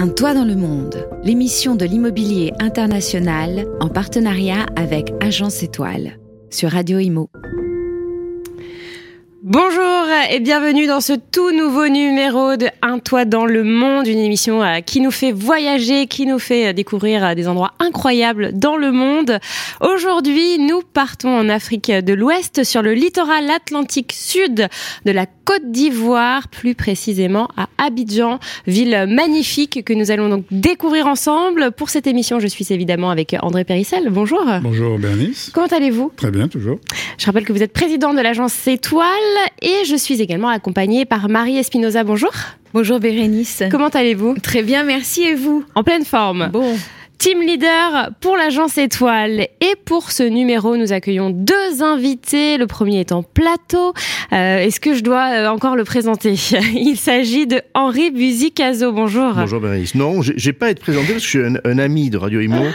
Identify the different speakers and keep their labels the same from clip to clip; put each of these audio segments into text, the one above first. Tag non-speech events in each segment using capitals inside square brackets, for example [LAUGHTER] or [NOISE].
Speaker 1: Un toit dans le monde, l'émission de l'immobilier international en partenariat avec Agence Étoile sur Radio Imo.
Speaker 2: Bonjour et bienvenue dans ce tout nouveau numéro de Un toit dans le monde, une émission euh, qui nous fait voyager, qui nous fait euh, découvrir euh, des endroits incroyables dans le monde. Aujourd'hui, nous partons en Afrique de l'Ouest sur le littoral atlantique sud de la Côte d'Ivoire, plus précisément à Abidjan, ville magnifique que nous allons donc découvrir ensemble. Pour cette émission, je suis évidemment avec André Périssel. Bonjour.
Speaker 3: Bonjour Bernice.
Speaker 2: Comment allez-vous?
Speaker 3: Très bien, toujours.
Speaker 2: Je rappelle que vous êtes président de l'agence Étoile et je suis également accompagnée par Marie Espinoza. Bonjour.
Speaker 4: Bonjour Bérénice.
Speaker 2: Comment allez-vous?
Speaker 4: Très bien, merci et vous?
Speaker 2: En pleine forme.
Speaker 4: Bon.
Speaker 2: Team leader pour l'agence Étoile. Et pour ce numéro, nous accueillons deux invités. Le premier est en plateau. Euh, Est-ce que je dois euh, encore le présenter? [LAUGHS] Il s'agit de Henri Buzicazo. Bonjour.
Speaker 5: Bonjour Bérénice. Non, j'ai pas à être présenté parce que je suis un, un ami de Radio Imo [LAUGHS]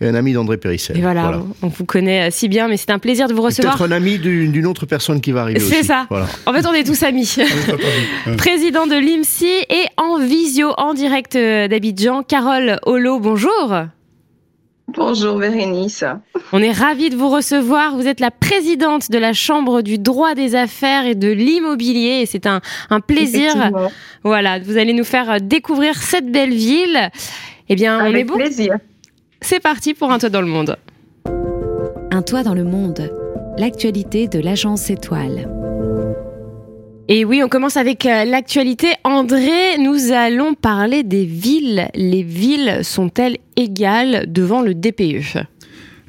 Speaker 5: et un ami d'André Périssel.
Speaker 2: Et voilà, on vous connaît si bien, mais c'est un plaisir de vous recevoir.
Speaker 5: Peut-être un ami d'une autre personne qui va arriver.
Speaker 2: C'est ça.
Speaker 5: Voilà.
Speaker 2: En fait, on est tous amis. [LAUGHS] [LAUGHS] Président de l'IMSI et en visio, en direct euh, d'Abidjan, Carole Holo, bonjour.
Speaker 6: Bonjour Bérénice.
Speaker 2: On est ravis de vous recevoir. Vous êtes la présidente de la Chambre du droit des affaires et de l'immobilier et c'est un, un plaisir. Voilà, vous allez nous faire découvrir cette belle ville. Eh bien,
Speaker 6: Avec
Speaker 2: on est bon.
Speaker 6: plaisir.
Speaker 2: C'est parti pour un toit dans le monde.
Speaker 1: Un toit dans le monde, l'actualité de l'Agence Étoile.
Speaker 2: Et oui, on commence avec euh, l'actualité. André, nous allons parler des villes. Les villes sont-elles égales devant le DPE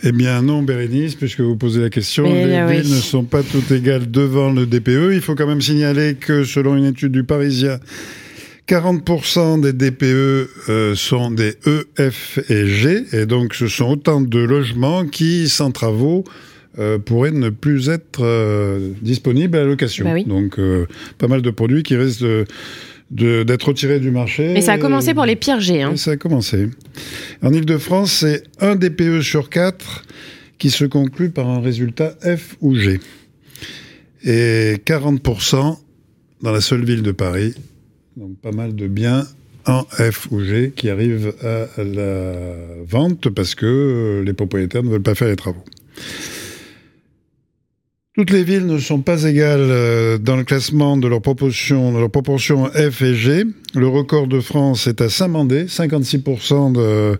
Speaker 3: Eh bien non, Bérénice, puisque vous posez la question,
Speaker 2: Eh
Speaker 3: les
Speaker 2: oui.
Speaker 3: villes ne sont pas toutes égales devant le DPE. Il faut quand même signaler que selon une étude du Parisien, 40% des DPE euh, sont des E, F et G, et donc ce sont autant de logements qui, sans travaux, euh, pourraient ne plus être euh, disponibles à la location.
Speaker 2: Bah oui.
Speaker 3: Donc pas mal de produits qui risquent d'être retirés du marché.
Speaker 2: Mais ça a commencé pour les pires G. Hein.
Speaker 3: Ça a commencé. En Ile-de-France, c'est un DPE sur quatre qui se conclut par un résultat F ou G. Et 40% dans la seule ville de Paris. Donc pas mal de biens en F ou G qui arrivent à la vente parce que euh, les propriétaires ne veulent pas faire les travaux. Toutes les villes ne sont pas égales euh, dans le classement de leur proportion, de leur proportion F et G. Le record de France est à Saint-Mandé, 56%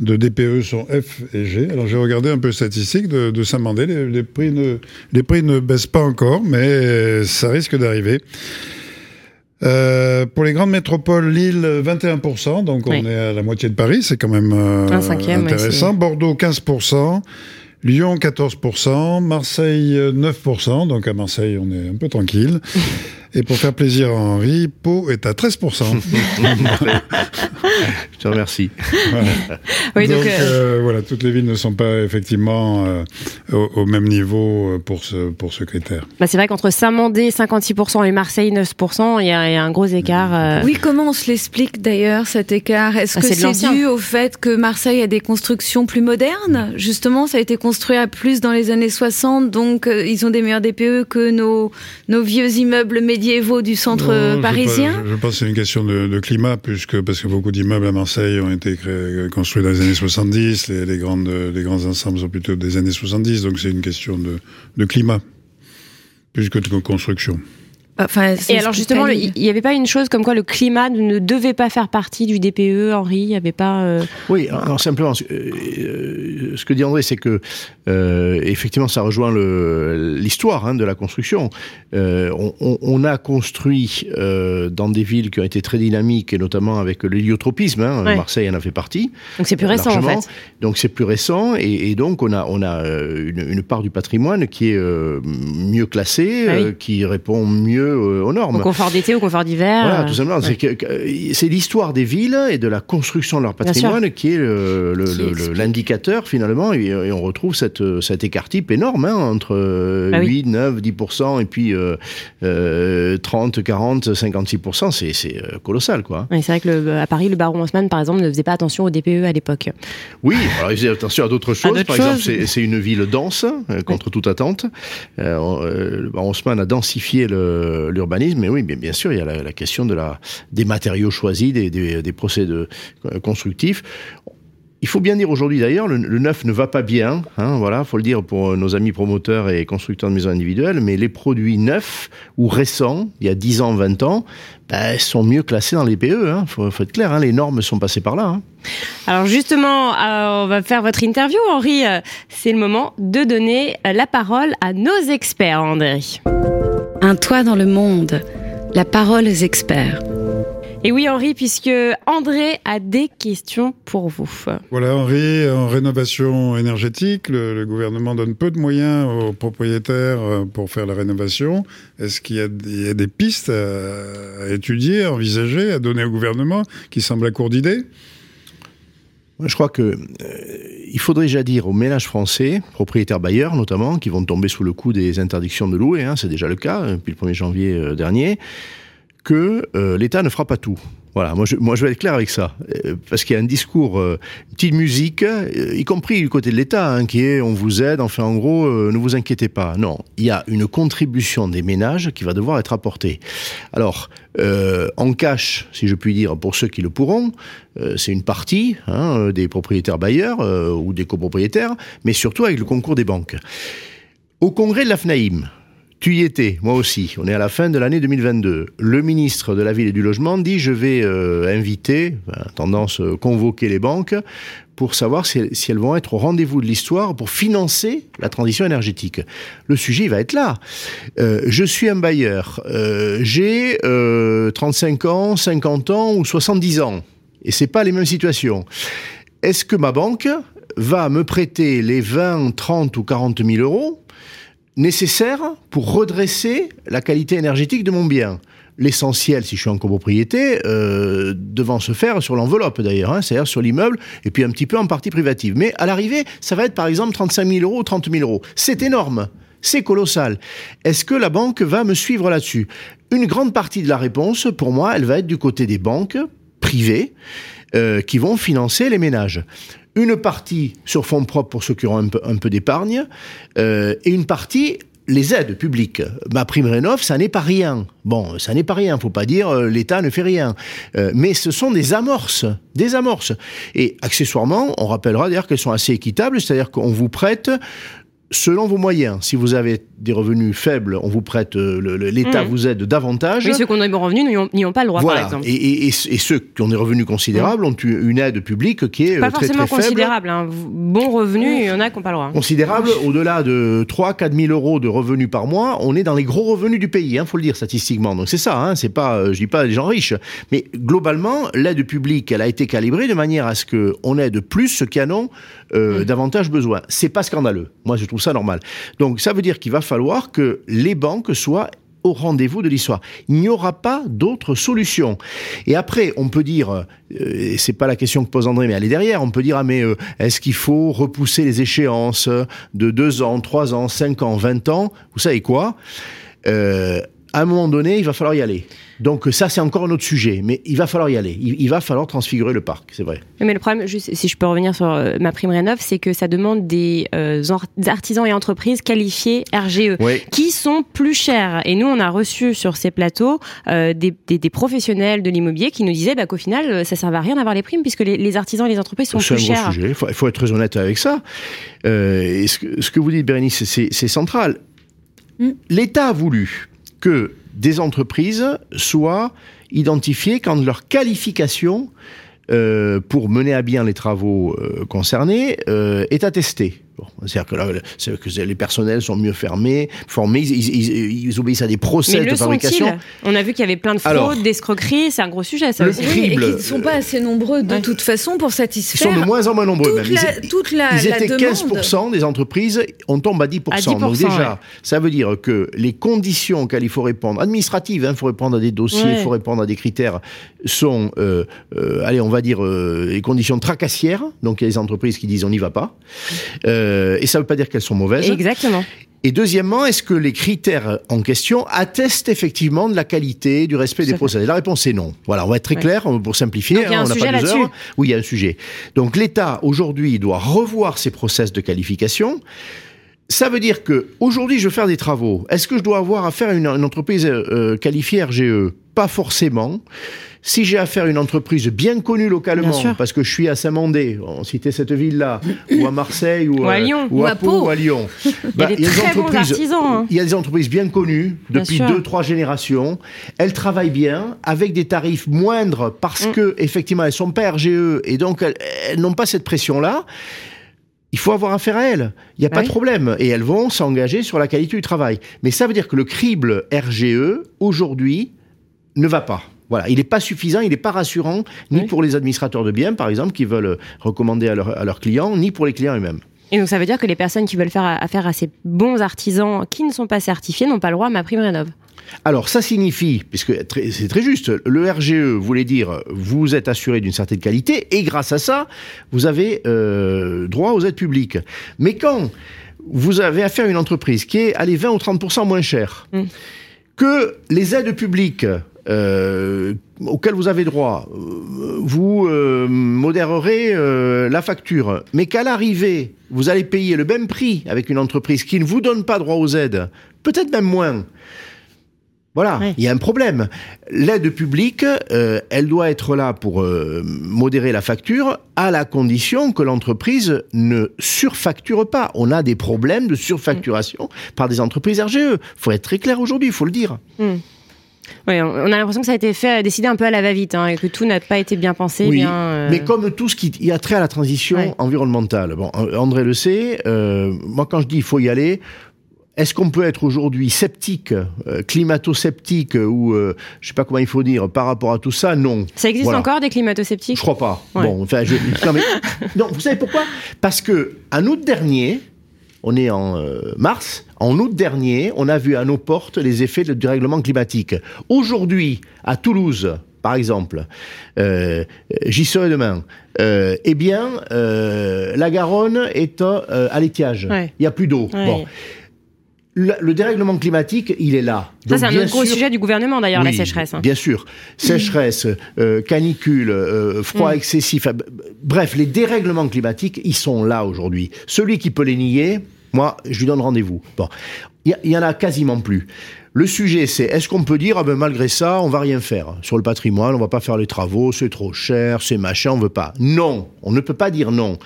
Speaker 3: de, DPE sont F et G. Alors j'ai regardé un peu les statistiques de, Saint-Mandé, les, les prix ne, les prix ne baissent pas encore, mais ça risque d'arriver. Euh, pour les grandes métropoles, Lille 21%, donc on
Speaker 2: Oui.
Speaker 3: est à la moitié de Paris, c'est quand même euh,
Speaker 2: Un cinquième, ouais,
Speaker 3: intéressant. Bordeaux 15%, Lyon 14%, Marseille euh, 9%, donc à Marseille on est un peu tranquille. [LAUGHS] Et pour faire plaisir à Henri, Pau est à 13%. [LAUGHS]
Speaker 5: Je te remercie.
Speaker 3: Voilà.
Speaker 2: Oui, donc,
Speaker 3: donc
Speaker 2: euh,
Speaker 3: euh, voilà, toutes les villes ne sont pas effectivement euh, au, au même niveau pour ce, pour ce critère.
Speaker 2: bah, c'est vrai qu'entre Saint-Mandé 56% et Marseille 9%, il y, a il y a un gros écart. euh,
Speaker 4: Oui, comment on se l'explique d'ailleurs cet écart? Est-ce
Speaker 2: Ah,
Speaker 4: que
Speaker 2: c'est
Speaker 4: dû au fait que Marseille a des constructions plus modernes? Justement, ça a été construit à plus dans les années 60, donc euh, ils ont des meilleurs DPE que nos, nos vieux immeubles médiévaux du centre
Speaker 3: Non,
Speaker 4: euh,
Speaker 3: je
Speaker 4: parisien
Speaker 3: pense- Je, je pense que c'est une question de, de climat, puisque, parce que beaucoup d'immeubles à Marseille ont été créés- construits dans les années 70, les, les, grandes, les grands ensembles sont plutôt des années 70, donc c'est une question de, de climat, plus que de construction.
Speaker 4: Enfin,
Speaker 2: Et alors justement, il n'y avait pas une chose comme quoi le climat ne devait pas faire partie du DPE, Henri? Il n'y avait pas... euh,
Speaker 5: Oui, alors simplement, ce- euh, euh, ce que dit André, c'est que euh, effectivement, ça rejoint l'histoire hein, de la construction. Euh, on, on- on a construit euh, dans des villes qui ont été très dynamiques, et notamment avec l'héliotropisme. Hein,
Speaker 2: Ouais.
Speaker 5: Marseille en a fait partie.
Speaker 2: Donc c'est plus récent en fait.
Speaker 5: Donc c'est plus récent et, et donc on a on a une, une part du patrimoine qui est euh, mieux classée,
Speaker 2: Ah oui.
Speaker 5: euh, qui répond mieux euh, aux normes.
Speaker 2: Au confort d'été, au confort d'hiver.
Speaker 5: Voilà,
Speaker 2: euh,
Speaker 5: tout simplement.
Speaker 2: ouais.
Speaker 5: C'est l'histoire des villes et de la construction de leur patrimoine qui est l'indicateur finalement. Et, et on retrouve cette, cet écart type énorme hein, entre
Speaker 2: Ah oui.
Speaker 5: 8, 9, 10% et puis euh, euh, 30, 40, 56%. C'est euh, colossal quoi.
Speaker 2: Oui, c'est vrai que le- à Paris, le baron Haussmann, par exemple, ne faisait pas attention au DPE à l'époque.
Speaker 5: Oui, alors ils faisaient attention à d'autres choses. Par exemple,
Speaker 2: choses.
Speaker 5: c'est c'est une ville dense, euh, contre toute attente. Le baron Haussmann a densifié le, l'urbanisme. Mais oui, bien sûr, il y a la, question des matériaux choisis, des, des, procédés constructifs. Il faut bien dire aujourd'hui d'ailleurs, le, neuf ne va pas bien, hein, voilà, faut le dire pour nos amis promoteurs et constructeurs de maisons individuelles, mais les produits neufs ou récents, il y a 10 ans, 20 ans, ben, sont mieux classés dans les PE, hein, faut, être clair, hein, les normes sont passées par là. Hein.
Speaker 2: Alors justement, euh, on va faire votre interview, Henri. Euh, c'est le moment de donner euh, la parole à nos experts, André.
Speaker 1: Un toit dans le monde, la parole aux experts.
Speaker 2: Et oui, Henri, puisque André a des questions pour vous.
Speaker 3: Voilà, Henri, en rénovation énergétique, le, gouvernement donne peu de moyens aux propriétaires euh, pour faire la rénovation. Est-ce qu'il y, a des pistes à, étudier, à envisager, à donner au gouvernement qui semble à court d'idées?
Speaker 5: Je crois que euh, faudrait déjà dire aux ménages français, propriétaires bailleurs notamment, qui vont tomber sous le coup des interdictions de louer, hein, c'est déjà le cas euh, depuis le 1er janvier dernier, que euh, l'État ne fera pas tout. Voilà, moi je, vais être clair avec ça, euh, parce qu'il y a un discours, euh, une petite musique, y compris du côté de l'État, hein, qui est on vous aide, enfin en gros, ne vous inquiétez pas. Non, il y a une contribution des ménages qui va devoir être apportée. Alors, en cash, si je puis dire, pour ceux qui le pourront, c'est une partie hein, des propriétaires bailleurs ou des copropriétaires, mais surtout avec le concours des banques. Au congrès de la FNAIM, tu y étais, moi aussi. On est à la fin de l'année 2022. Le ministre de la Ville et du Logement dit je vais euh, inviter, tendance euh, convoquer les banques pour savoir si, elles vont être au rendez-vous de l'histoire pour financer la transition énergétique. Le sujet va être là. Euh, je suis un bailleur, j'ai 35 ans, 50 ans ou 70 ans, et c'est pas les mêmes situations. Est-ce que ma banque va me prêter les 20, 30 ou 40 000 euros nécessaire pour redresser la qualité énergétique de mon bien. L'essentiel, si je suis en copropriété, euh, devant se faire sur l'enveloppe d'ailleurs, hein, c'est-à-dire sur l'immeuble, et puis un petit peu en partie privative. Mais à l'arrivée, ça va être par exemple 35 000 euros ou 30 000 euros. C'est énorme. C'est colossal. Est-ce que la banque va me suivre là-dessus? Une grande partie de la réponse, pour moi, elle va être du côté des banques privées euh, qui vont financer les ménages une partie sur fonds propres pour ceux qui auront un peu, d'épargne, euh, et une partie les aides publiques. Ma prime rénov, ça n'est pas rien. Bon, ça n'est pas rien. Faut pas dire euh, l'État ne fait rien. Euh, mais ce sont des amorces, des amorces. Et accessoirement, on rappellera d'ailleurs qu'elles sont assez équitables, c'est-à-dire qu'on vous prête selon vos moyens. Si vous avez des revenus faibles, on vous prête, euh, l'État mmh. vous aide davantage.
Speaker 2: Mais ceux qui ont des bons revenus n'y ont, pas le droit, par exemple.
Speaker 5: Et, et, ceux qui ont des revenus considérables mmh. ont une aide publique qui est
Speaker 2: pas
Speaker 5: très, très,
Speaker 2: faible. Pas forcément considérable. Hein. Bons revenus, il y en a qui n'ont pas le droit.
Speaker 5: Considérable, au-delà de 3 4 000 euros de revenus par mois, on est dans les gros revenus du pays, il hein, faut le dire statistiquement. Donc c'est ça, hein, c'est pas, euh, je dis pas les gens riches. Mais globalement, l'aide publique, elle a été calibrée de manière à ce qu'on aide plus ceux qui en ont euh, mmh. davantage besoin. C'est pas scandaleux. Moi, je trouve ça normal. Donc, ça veut dire qu'il va falloir que les banques soient au rendez-vous de l'histoire. Il n'y aura pas d'autre solution. Et après, on peut dire, euh, c'est pas la question que pose André, mais elle est derrière, on peut dire, ah mais euh, est-ce qu'il faut repousser les échéances de 2 ans, 3 ans, 5 ans, 20 ans? Vous savez quoi? Euh, À un moment donné, il va falloir y aller. Donc ça, c'est encore un autre sujet, mais il va falloir y aller. Il, va falloir transfigurer le parc, c'est vrai.
Speaker 2: Mais le problème, juste, si je peux revenir sur euh, ma prime rénov, c'est que ça demande des euh, artisans et entreprises qualifiés RGE, qui sont plus chers. Et nous, on a reçu sur ces plateaux euh, des, professionnels de l'immobilier qui nous disaient bah, qu'au final, ça ne servait à rien d'avoir les primes, puisque les, artisans et les entreprises sont plus chers.
Speaker 5: C'est un gros sujet, il faut, être très honnête avec ça. et ce que, ce, que, vous dites, Bérénice, c'est central. Mm. L'État a voulu que des entreprises soient identifiées quand leur qualification euh, pour mener à bien les travaux euh, concernés euh, est attestée. C'est-à-dire que, là, que les personnels sont mieux fermés, formés, ils, obéissent à des procès de fabrication.
Speaker 2: On a vu qu'il y avait plein de fraudes, d'escroqueries, c'est un gros sujet ça aussi.
Speaker 4: et qu'ils ne sont pas assez nombreux de toute façon pour satisfaire.
Speaker 5: Ils sont de moins en moins nombreux
Speaker 4: toute même.
Speaker 5: La, toute la, ils étaient 15% des entreprises, on tombe à 10%. Donc déjà, ça veut dire que les conditions auxquelles il faut répondre, administratives, il hein, faut répondre à des dossiers, il faut répondre à des critères, sont, euh, euh, allez, on va dire, euh, les conditions tracassières. Donc il y a des entreprises qui disent on n'y va pas. Euh, euh, et ça ne veut pas dire qu'elles sont mauvaises.
Speaker 2: Exactement.
Speaker 5: Et deuxièmement, est-ce que les critères en question attestent effectivement de la qualité, du respect des procédés? La réponse est non. Voilà, on va être très clair pour simplifier.
Speaker 2: Donc, il y a un
Speaker 5: on
Speaker 2: sujet là-dessus.
Speaker 5: Oui, il y a un sujet. Donc l'État aujourd'hui doit revoir ses process de qualification. Ça veut dire que aujourd'hui, je veux faire des travaux. Est-ce que je dois avoir affaire à une, une entreprise euh, qualifiée RGE Pas forcément. Si j'ai affaire à une entreprise bien connue localement,
Speaker 2: Bien
Speaker 5: parce que je suis à Saint-Mandé, on citait cette ville-là, ou à Marseille, ou,
Speaker 2: Ou à
Speaker 5: euh,
Speaker 2: Lyon.
Speaker 5: ou
Speaker 4: Ou
Speaker 5: à
Speaker 4: à
Speaker 5: Pau, ou à Lyon. [LAUGHS]
Speaker 2: Il y a des très bons artisans. hein.
Speaker 5: il y a des entreprises bien connues
Speaker 2: Bien
Speaker 5: depuis
Speaker 2: sûr.
Speaker 5: deux, trois générations. Elles travaillent bien avec des tarifs moindres parce
Speaker 2: Mm.
Speaker 5: que effectivement elles sont pas RGE et donc elles, elles n'ont pas cette pression-là. Il faut avoir affaire à elles. Il n'y a pas de problème. Et elles vont s'engager sur la qualité du travail. Mais ça veut dire que le crible RGE, aujourd'hui, ne va pas. Voilà, il n'est pas suffisant, il n'est pas rassurant, ni
Speaker 2: Oui.
Speaker 5: pour les administrateurs de biens, par exemple, qui veulent recommander à, leur- à leurs clients, ni pour les clients eux-mêmes.
Speaker 2: Et donc ça veut dire que les personnes qui veulent faire affaire à ces bons artisans qui ne sont pas certifiés n'ont pas le droit à ma prime rénov.
Speaker 5: Alors, ça signifie, puisque c'est très juste, le RGE voulait dire vous êtes assuré d'une certaine qualité et grâce à ça, vous avez euh, droit aux aides publiques. Mais quand vous avez affaire à une entreprise qui est allez, 20 ou 30% moins chère,
Speaker 2: Mm.
Speaker 5: que les aides publiques euh, auxquelles vous avez droit, euh, vous euh, modérerez euh, la facture, mais qu'à l'arrivée, vous allez payer le même prix avec une entreprise qui ne vous donne pas droit aux aides, peut-être même moins. Voilà,
Speaker 2: Ouais.
Speaker 5: il y a un problème. L'aide publique, euh, elle doit être là pour euh, modérer la facture, à la condition que l'entreprise ne surfacture pas. On a des problèmes de surfacturation par des entreprises RGE. faut être très clair aujourd'hui, il faut le dire.
Speaker 2: Oui, on a l'impression que ça a été fait, décidé un peu à la va-vite, hein, et que tout n'a pas été bien pensé.
Speaker 5: Oui,
Speaker 2: bien, euh,
Speaker 5: Mais comme tout ce qui y a trait à la transition
Speaker 2: Ouais.
Speaker 5: environnementale, bon, André le sait, euh, moi quand je dis il faut y aller, est-ce qu'on peut être aujourd'hui sceptique, euh, climato-sceptique, ou euh, je sais pas comment il faut dire, par rapport à tout ça? Non.
Speaker 2: Ça existe
Speaker 5: Voilà.
Speaker 2: encore des climato-sceptiques?
Speaker 5: Je crois pas.
Speaker 2: Ouais.
Speaker 5: Bon, enfin, je, non, mais, non, vous savez pourquoi? Parce que en août dernier, on est en euh, mars, en août dernier, on a vu à nos portes les effets de- du règlement climatique. Aujourd'hui, à Toulouse, par exemple, euh, j'y serai demain. Euh, eh bien, la Garonne est à l'étiage.
Speaker 2: Ouais.
Speaker 5: Il y a plus d'eau.
Speaker 2: Ouais.
Speaker 5: Bon. Le, le dérèglement climatique, il est là.
Speaker 2: Ça, c'est un
Speaker 5: bien
Speaker 2: autre gros
Speaker 5: sûr-
Speaker 2: sujet du gouvernement, d'ailleurs, la sécheresse. hein.
Speaker 5: Bien sûr. Sécheresse, euh, canicule, euh, froid
Speaker 2: Mm.
Speaker 5: excessif. euh, Bref, les dérèglements climatiques, ils sont là aujourd'hui. Celui qui peut les nier, moi, je lui donne rendez-vous. Bon. Il y, il y en a quasiment plus. Le sujet, c'est est-ce qu'on peut dire, ah ben, malgré ça, on va rien faire sur le patrimoine, on va pas faire les travaux, c'est trop cher, c'est machin, on veut pas. Non, on ne peut pas dire non.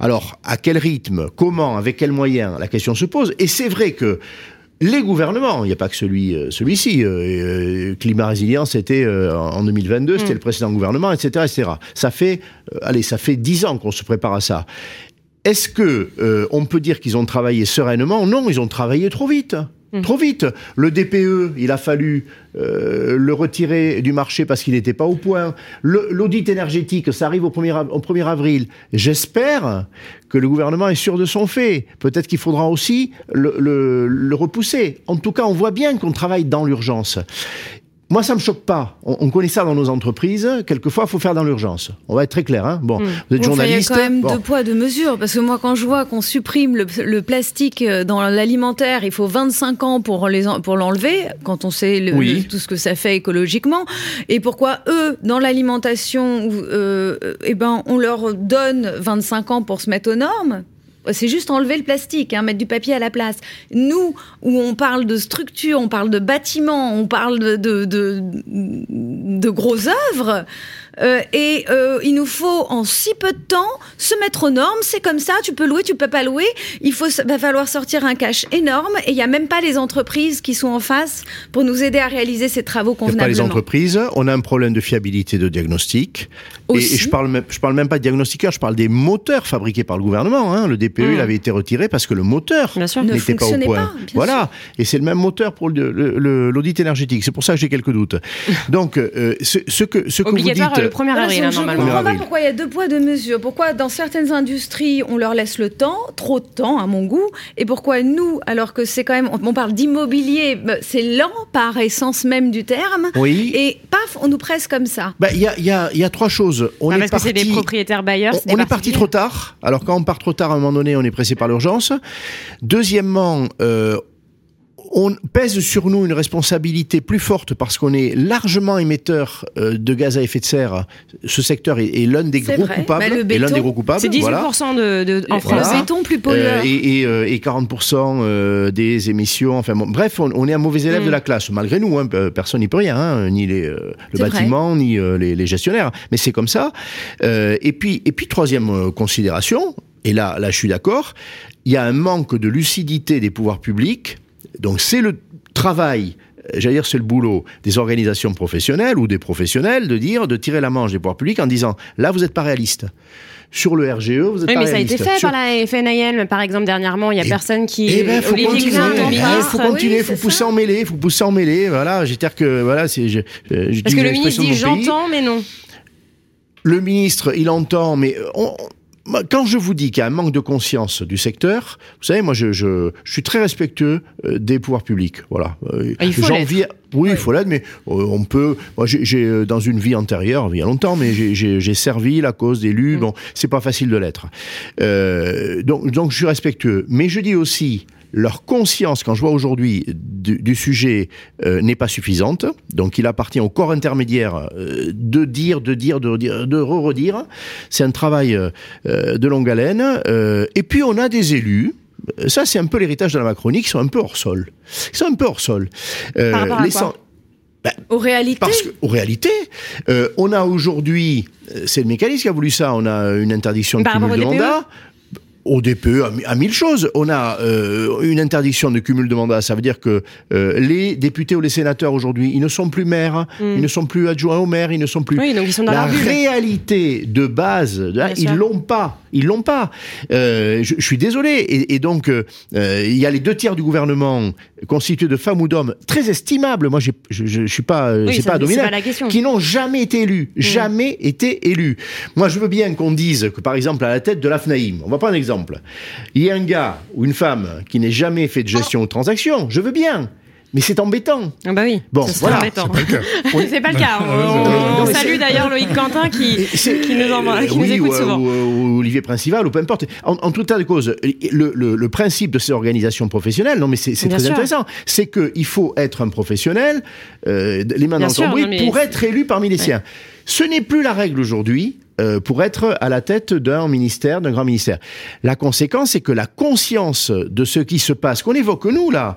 Speaker 5: Alors, à quel rythme, comment, avec quels moyens, la question se pose. Et c'est vrai que les gouvernements, il n'y a pas que celui, euh, celui-ci, euh, euh, climat résilience, c'était en 2022, c'était le précédent gouvernement, etc., etc. Ça fait, allez, ça fait dix ans qu'on se prépare à ça. Est-ce que on peut dire qu'ils ont travaillé sereinement? Non, ils ont travaillé trop vite. Trop vite. Le DPE, il a fallu euh, le retirer du marché parce qu'il n'était pas au point. L'audit énergétique, ça arrive au 1er, av- au 1er avril. J'espère que le gouvernement est sûr de son fait. Peut-être qu'il faudra aussi le repousser. En tout cas, on voit bien qu'on travaille dans l'urgence. Moi, ça me choque pas. On, on connaît ça dans nos entreprises. Quelquefois, il faut faire dans l'urgence. On va être très clair. Hein bon, vous êtes
Speaker 4: Bon,
Speaker 5: journaliste.
Speaker 4: Il y a quand même
Speaker 5: Bon.
Speaker 4: deux poids, deux mesures. Parce que moi, quand je vois qu'on supprime le, le plastique euh, dans l'alimentaire, il faut 25 ans pour les en- pour l'enlever, quand on sait le-
Speaker 5: Oui.
Speaker 4: le- tout ce que ça fait écologiquement. Et pourquoi eux, dans l'alimentation, euh, euh, eh ben, on leur donne 25 ans pour se mettre aux normes? C'est juste enlever le plastique, hein, mettre du papier à la place. Nous, où on parle de structure, on parle de bâtiments, on parle de, de, de, de grosses œuvres, euh, et euh, il nous faut en si peu de temps se mettre aux normes. C'est comme ça, tu peux louer, tu peux pas louer. Il faut, va falloir sortir un cash énorme, et il y a même pas les entreprises qui sont en face pour nous aider à réaliser ces travaux
Speaker 5: Il n'y a pas les
Speaker 4: convenablement.
Speaker 5: entreprises. On a un problème de fiabilité de diagnostic.
Speaker 4: Aussi.
Speaker 5: et je parle même, je parle même pas de diagnostiqueurs, je parle des moteurs fabriqués par le gouvernement. Hein. Le DPE,
Speaker 2: Mm.
Speaker 5: il avait été retiré parce que le moteur
Speaker 2: Bien sûr.
Speaker 4: Ne
Speaker 5: n'était pas au
Speaker 4: fonctionnait
Speaker 5: point.
Speaker 4: pas,
Speaker 5: voilà. Et c'est le même moteur pour l'audit énergétique. C'est pour ça que j'ai quelques doutes. Donc, euh, ce, ce que, ce que vous dites.
Speaker 2: Le 1er
Speaker 4: Voilà,
Speaker 2: avril,
Speaker 4: donc
Speaker 2: hein,
Speaker 4: je
Speaker 2: normalement.
Speaker 4: comprends pas pourquoi il y a deux poids, deux mesures. Pourquoi dans certaines industries, on leur laisse le temps, trop de temps à mon goût, et pourquoi nous, alors que c'est quand même, on on parle d'immobilier, bah, c'est lent par essence même du terme,
Speaker 5: Oui.
Speaker 4: et paf, on nous presse comme ça.
Speaker 5: Bah, Il y, a, il y, a, il y a trois choses. On
Speaker 2: Ah,
Speaker 5: est
Speaker 2: parce que c'est
Speaker 5: parti.
Speaker 2: des propriétaires bailleurs.
Speaker 5: On, est parti trop tard. Alors quand on part trop tard à un moment donné, on est pressé par l'urgence. Deuxièmement, euh, on pèse sur nous une responsabilité plus forte parce qu'on est largement émetteur euh, de gaz à effet de serre. Ce secteur est, est l'un des.
Speaker 4: Bah,
Speaker 5: des gros coupables.
Speaker 2: C'est 18%
Speaker 5: voilà.
Speaker 2: de, de- en France.
Speaker 5: voilà.
Speaker 4: Le béton plus
Speaker 5: Euh,
Speaker 4: pollueur.
Speaker 5: et, et, euh, et 40% euh, des émissions. Enfin bon, bref, on, on est un mauvais élève
Speaker 2: Mm.
Speaker 5: de la classe, malgré nous. Hein, Pe- personne n'y peut rien, hein, ni les, euh, le
Speaker 4: vrai.
Speaker 5: bâtiment, ni euh, les, les gestionnaires. Mais c'est comme ça. Euh, et puis, et puis troisième euh, considération. Et là, là, je suis d'accord. Il y a un manque de lucidité des pouvoirs publics. Donc, c'est le travail. euh, J'allais dire, c'est le boulot des organisations professionnelles ou des professionnels de dire, de tirer la manche des pouvoirs publics en disant, là, vous n'êtes pas réaliste. Sur le RGE, vous n'êtes
Speaker 2: Oui,
Speaker 5: pas
Speaker 2: mais ça a été fait
Speaker 5: Sur-
Speaker 2: par la FNIL, par exemple, dernièrement. Il y a
Speaker 5: Eh-
Speaker 2: personne qui.
Speaker 5: eh ben, faut
Speaker 2: Olivier
Speaker 5: continuer.
Speaker 2: Le
Speaker 5: Eh,
Speaker 2: ministre.
Speaker 5: faut continuer,
Speaker 4: Oui,
Speaker 5: faut pousser
Speaker 4: ça.
Speaker 5: en mêlée, faut pousser en mêlée. Voilà, j'espère que voilà, c'est. je-
Speaker 2: Parce que le ministre dit j'entends, mais non.
Speaker 5: Le ministre, il entend, mais on- quand je vous dis qu'il y a un manque de conscience du secteur, vous savez, moi, je, je, je suis très respectueux euh, des pouvoirs publics. Voilà. Euh,
Speaker 2: Ah, il faut
Speaker 5: j'envie- Oui, il faut l'aide, mais euh, on peut. Moi, j'ai- dans une vie antérieure, il y a longtemps, mais j'ai- servi la cause d'élus. Bon, c'est pas facile de l'être. Euh, donc, donc, je suis respectueux. Mais je dis aussi. Leur conscience, quand je vois aujourd'hui du, du sujet, euh, n'est pas suffisante. Donc, il appartient au corps intermédiaire euh, de dire, de dire, de redire, de re-redire. C'est un travail euh, de longue haleine. Et puis, on a des élus. Ça, c'est un peu l'héritage de la Macronie qui sont un peu hors sol. Ils sont un peu hors sol.
Speaker 2: Par rapport à quoi
Speaker 5: cen-
Speaker 4: Aux réalités.
Speaker 5: parce qu'en réalité, euh, on a aujourd'hui, c'est le mécanisme qui a voulu ça, on a une interdiction de
Speaker 2: Par
Speaker 5: cumul de mandat. Au DPE, à, mi- à mille choses. On a euh, une interdiction de cumul de mandat. Ça veut dire que euh, les députés ou les sénateurs aujourd'hui, ils ne sont plus maires, ils ne sont plus adjoints au maire, ils ne sont plus.
Speaker 2: Oui, donc ils sont dans
Speaker 5: La
Speaker 2: bulle.
Speaker 5: réalité de base,
Speaker 2: Bien
Speaker 5: ils l'ont pas. Ils l'ont pas. Euh, je, je suis désolé. Et, et donc, euh, euh, il y a les deux tiers du gouvernement constitués de femmes ou d'hommes très estimables. Moi, je, je, suis pas,
Speaker 2: Oui,
Speaker 5: c'est pas dominant
Speaker 2: pas la question.
Speaker 5: qui n'ont jamais été élus, jamais été élus. Moi, je veux bien qu'on dise que, par exemple, à la tête de l'AFNAIM, on va prendre un exemple, il y a un gars ou une femme qui n'ait jamais fait de gestion ou de transaction, je veux bien, mais c'est embêtant.
Speaker 2: Ah bah oui.
Speaker 5: Bon, voilà,
Speaker 2: embêtant.
Speaker 3: C'est pas le cas. [LAUGHS]
Speaker 2: C'est pas le cas. On,
Speaker 5: mais
Speaker 2: salue d'ailleurs Loïc Quentin qui, nous, envoie, qui
Speaker 5: euh,
Speaker 2: nous
Speaker 5: oui,
Speaker 2: écoute
Speaker 5: ou,
Speaker 2: souvent.
Speaker 5: Ou, ou Olivier Principal, ou peu importe. En, en tout état de cause, le, le- le principe de ces organisations professionnelles, non mais c'est très
Speaker 2: sûr.
Speaker 5: intéressant, c'est qu'il faut être un professionnel, euh, les mains
Speaker 2: Bien
Speaker 5: dans le cambouis, pour être élu parmi les siens. Ce n'est plus la règle aujourd'hui. euh, pour être à la tête d'un ministère, d'un grand ministère. La conséquence, c'est que la conscience de ce qui se passe, qu'on évoque nous là,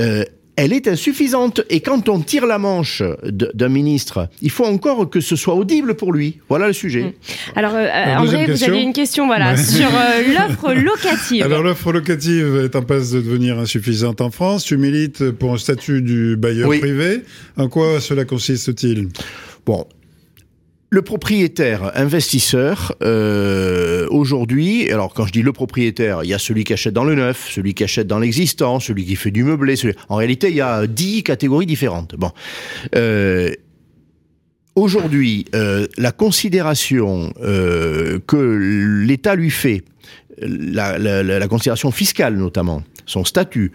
Speaker 5: euh, elle est insuffisante. Et quand on tire la manche d'un ministre, il faut encore que ce soit audible pour lui. Voilà le sujet.
Speaker 2: Alors, euh, André, vous aviez une question voilà,
Speaker 3: Ouais.
Speaker 2: sur euh, l'offre locative.
Speaker 3: Alors l'offre locative est en passe de devenir insuffisante en France. Tu milites pour un statut du bailleur
Speaker 5: Oui.
Speaker 3: privé. En quoi cela consiste-t-il?
Speaker 5: Bon. Le propriétaire investisseur, euh, aujourd'hui, alors quand je dis le propriétaire, il y a celui qui achète dans le neuf, celui qui achète dans l'existant, celui qui fait du meublé. celui- En réalité, il y a dix catégories différentes. Bon. Euh, Aujourd'hui, euh, la considération que l'État lui fait, la, considération fiscale notamment, son statut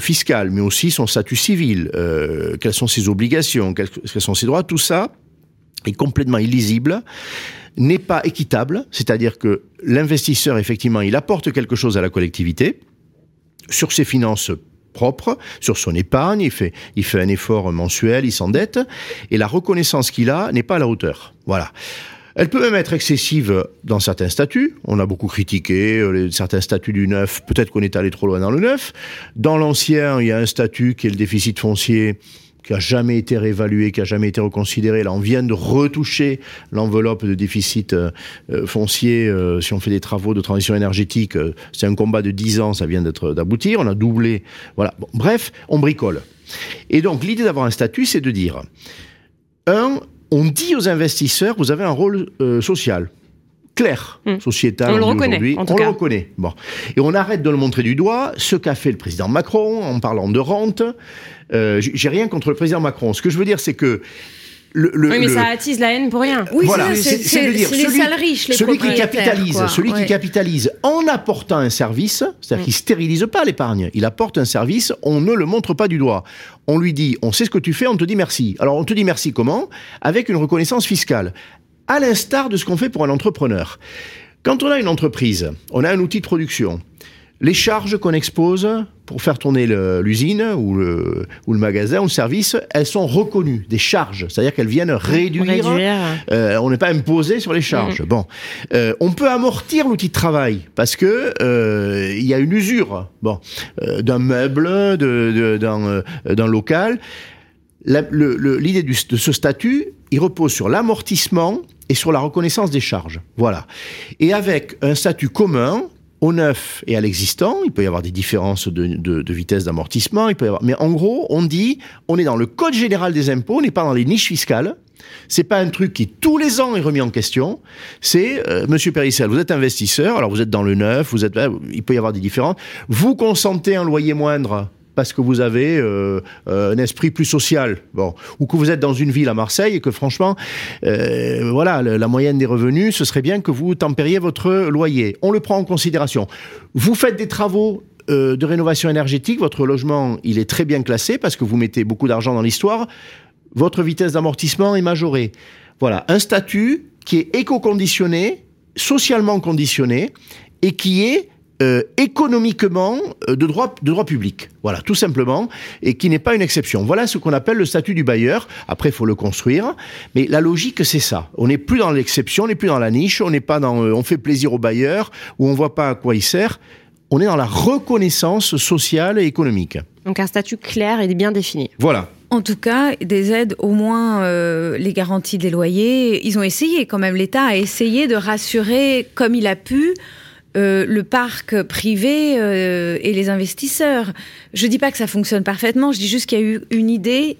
Speaker 5: fiscal, mais aussi son statut civil, quelles sont ses obligations, quels, quels sont ses droits, tout ça est complètement illisible, n'est pas équitable, c'est-à-dire que l'investisseur, effectivement, il apporte quelque chose à la collectivité sur ses finances propres, sur son épargne, il fait, il fait un effort mensuel, il s'endette, et la reconnaissance qu'il a n'est pas à la hauteur. Voilà. Elle peut même être excessive dans certains statuts. On a beaucoup critiqué euh, certains statuts du neuf. Peut-être qu'on est allé trop loin dans le neuf. Dans l'ancien, il y a un statut qui est le déficit foncier qui a jamais été réévalué, qui a jamais été reconsidéré. Là, on vient de retoucher l'enveloppe de déficit euh, euh, foncier. euh, si on fait des travaux de transition énergétique, c'est un combat de 10 ans, ça vient d'être d'aboutir. On a doublé. Voilà. Bref, on bricole. Et donc, l'idée d'avoir un statut, c'est de dire un, on dit aux investisseurs, vous avez un rôle social clair,
Speaker 2: Mm.
Speaker 5: sociétal.
Speaker 2: On le reconnaît,
Speaker 5: aujourd'hui.
Speaker 2: en tout
Speaker 5: on
Speaker 2: cas.
Speaker 5: le reconnaît. Bon. Et on arrête de le montrer du doigt, ce qu'a fait le président Macron en parlant de rente. Euh, j'ai rien contre le président Macron. Ce que je veux dire, c'est que le, le-
Speaker 2: oui, mais
Speaker 5: le-
Speaker 2: ça attise la haine pour rien.
Speaker 4: Oui,
Speaker 5: voilà,
Speaker 4: c'est
Speaker 5: de dire
Speaker 4: les
Speaker 5: celui-
Speaker 4: salles riches, les
Speaker 5: celui qui capitalise,
Speaker 4: quoi.
Speaker 5: celui
Speaker 4: Ouais.
Speaker 5: qui capitalise en apportant un service, c'est-à-dire
Speaker 2: Mm.
Speaker 5: qu'il stérilise pas l'épargne, il apporte un service, on ne le montre pas du doigt. On lui dit, on sait ce que tu fais, on te dit merci. Alors on te dit merci comment? Avec une reconnaissance fiscale, à l'instar de ce qu'on fait pour un entrepreneur. Quand on a une entreprise, on a un outil de production. les charges qu'on expose pour faire tourner l'usine ou le, ou le magasin ou le service, elles sont reconnues, des charges. C'est-à-dire qu'elles viennent réduire. Euh, on n'est pas imposé sur les charges. Mm. Bon, euh, on peut amortir l'outil de travail parce que euh, il y a une usure. Bon, d'un meuble, d'un local. L'idée de ce statut, il repose sur l'amortissement et sur la reconnaissance des charges. Voilà. Et avec un statut commun au neuf et à l'existant, il peut y avoir des différences de, vitesse d'amortissement, il peut y avoir, mais en gros, on dit, on est dans le code général des impôts, on n'est pas dans les niches fiscales. C'est pas un truc qui tous les ans est remis en question. C'est euh, Monsieur Périssel, vous êtes investisseur, alors vous êtes dans le neuf, vous êtes, il peut y avoir des différences. Vous consentez un loyer moindre parce que vous avez euh, euh, un esprit plus social, bon, ou que vous êtes dans une ville à Marseille et que franchement, euh, voilà, la moyenne des revenus, ce serait bien que vous tempériez votre loyer. On le prend en considération. Vous faites des travaux de rénovation énergétique, votre logement, il est très bien classé parce que vous mettez beaucoup d'argent dans l'histoire. Votre vitesse d'amortissement est majorée. Voilà, un statut qui est éco-conditionné, socialement conditionné et qui est euh, économiquement euh, de droit de droit public. Voilà, tout simplement, et qui n'est pas une exception. Voilà ce qu'on appelle le statut du bailleur. Après, il faut le construire, mais la logique c'est ça. On n'est plus dans l'exception, on n'est plus dans la niche, on n'est pas dans euh, on fait plaisir au bailleur ou on voit pas à quoi il sert. On est dans la reconnaissance sociale et économique.
Speaker 2: Donc un statut clair et bien défini.
Speaker 5: Voilà.
Speaker 4: En tout cas, des aides, au moins les garanties des loyers, ils ont essayé quand même. L'État a essayé de rassurer comme il a pu euh, le parc privé euh, et les investisseurs. Je dis pas que ça fonctionne parfaitement, je dis juste qu'il y a eu une idée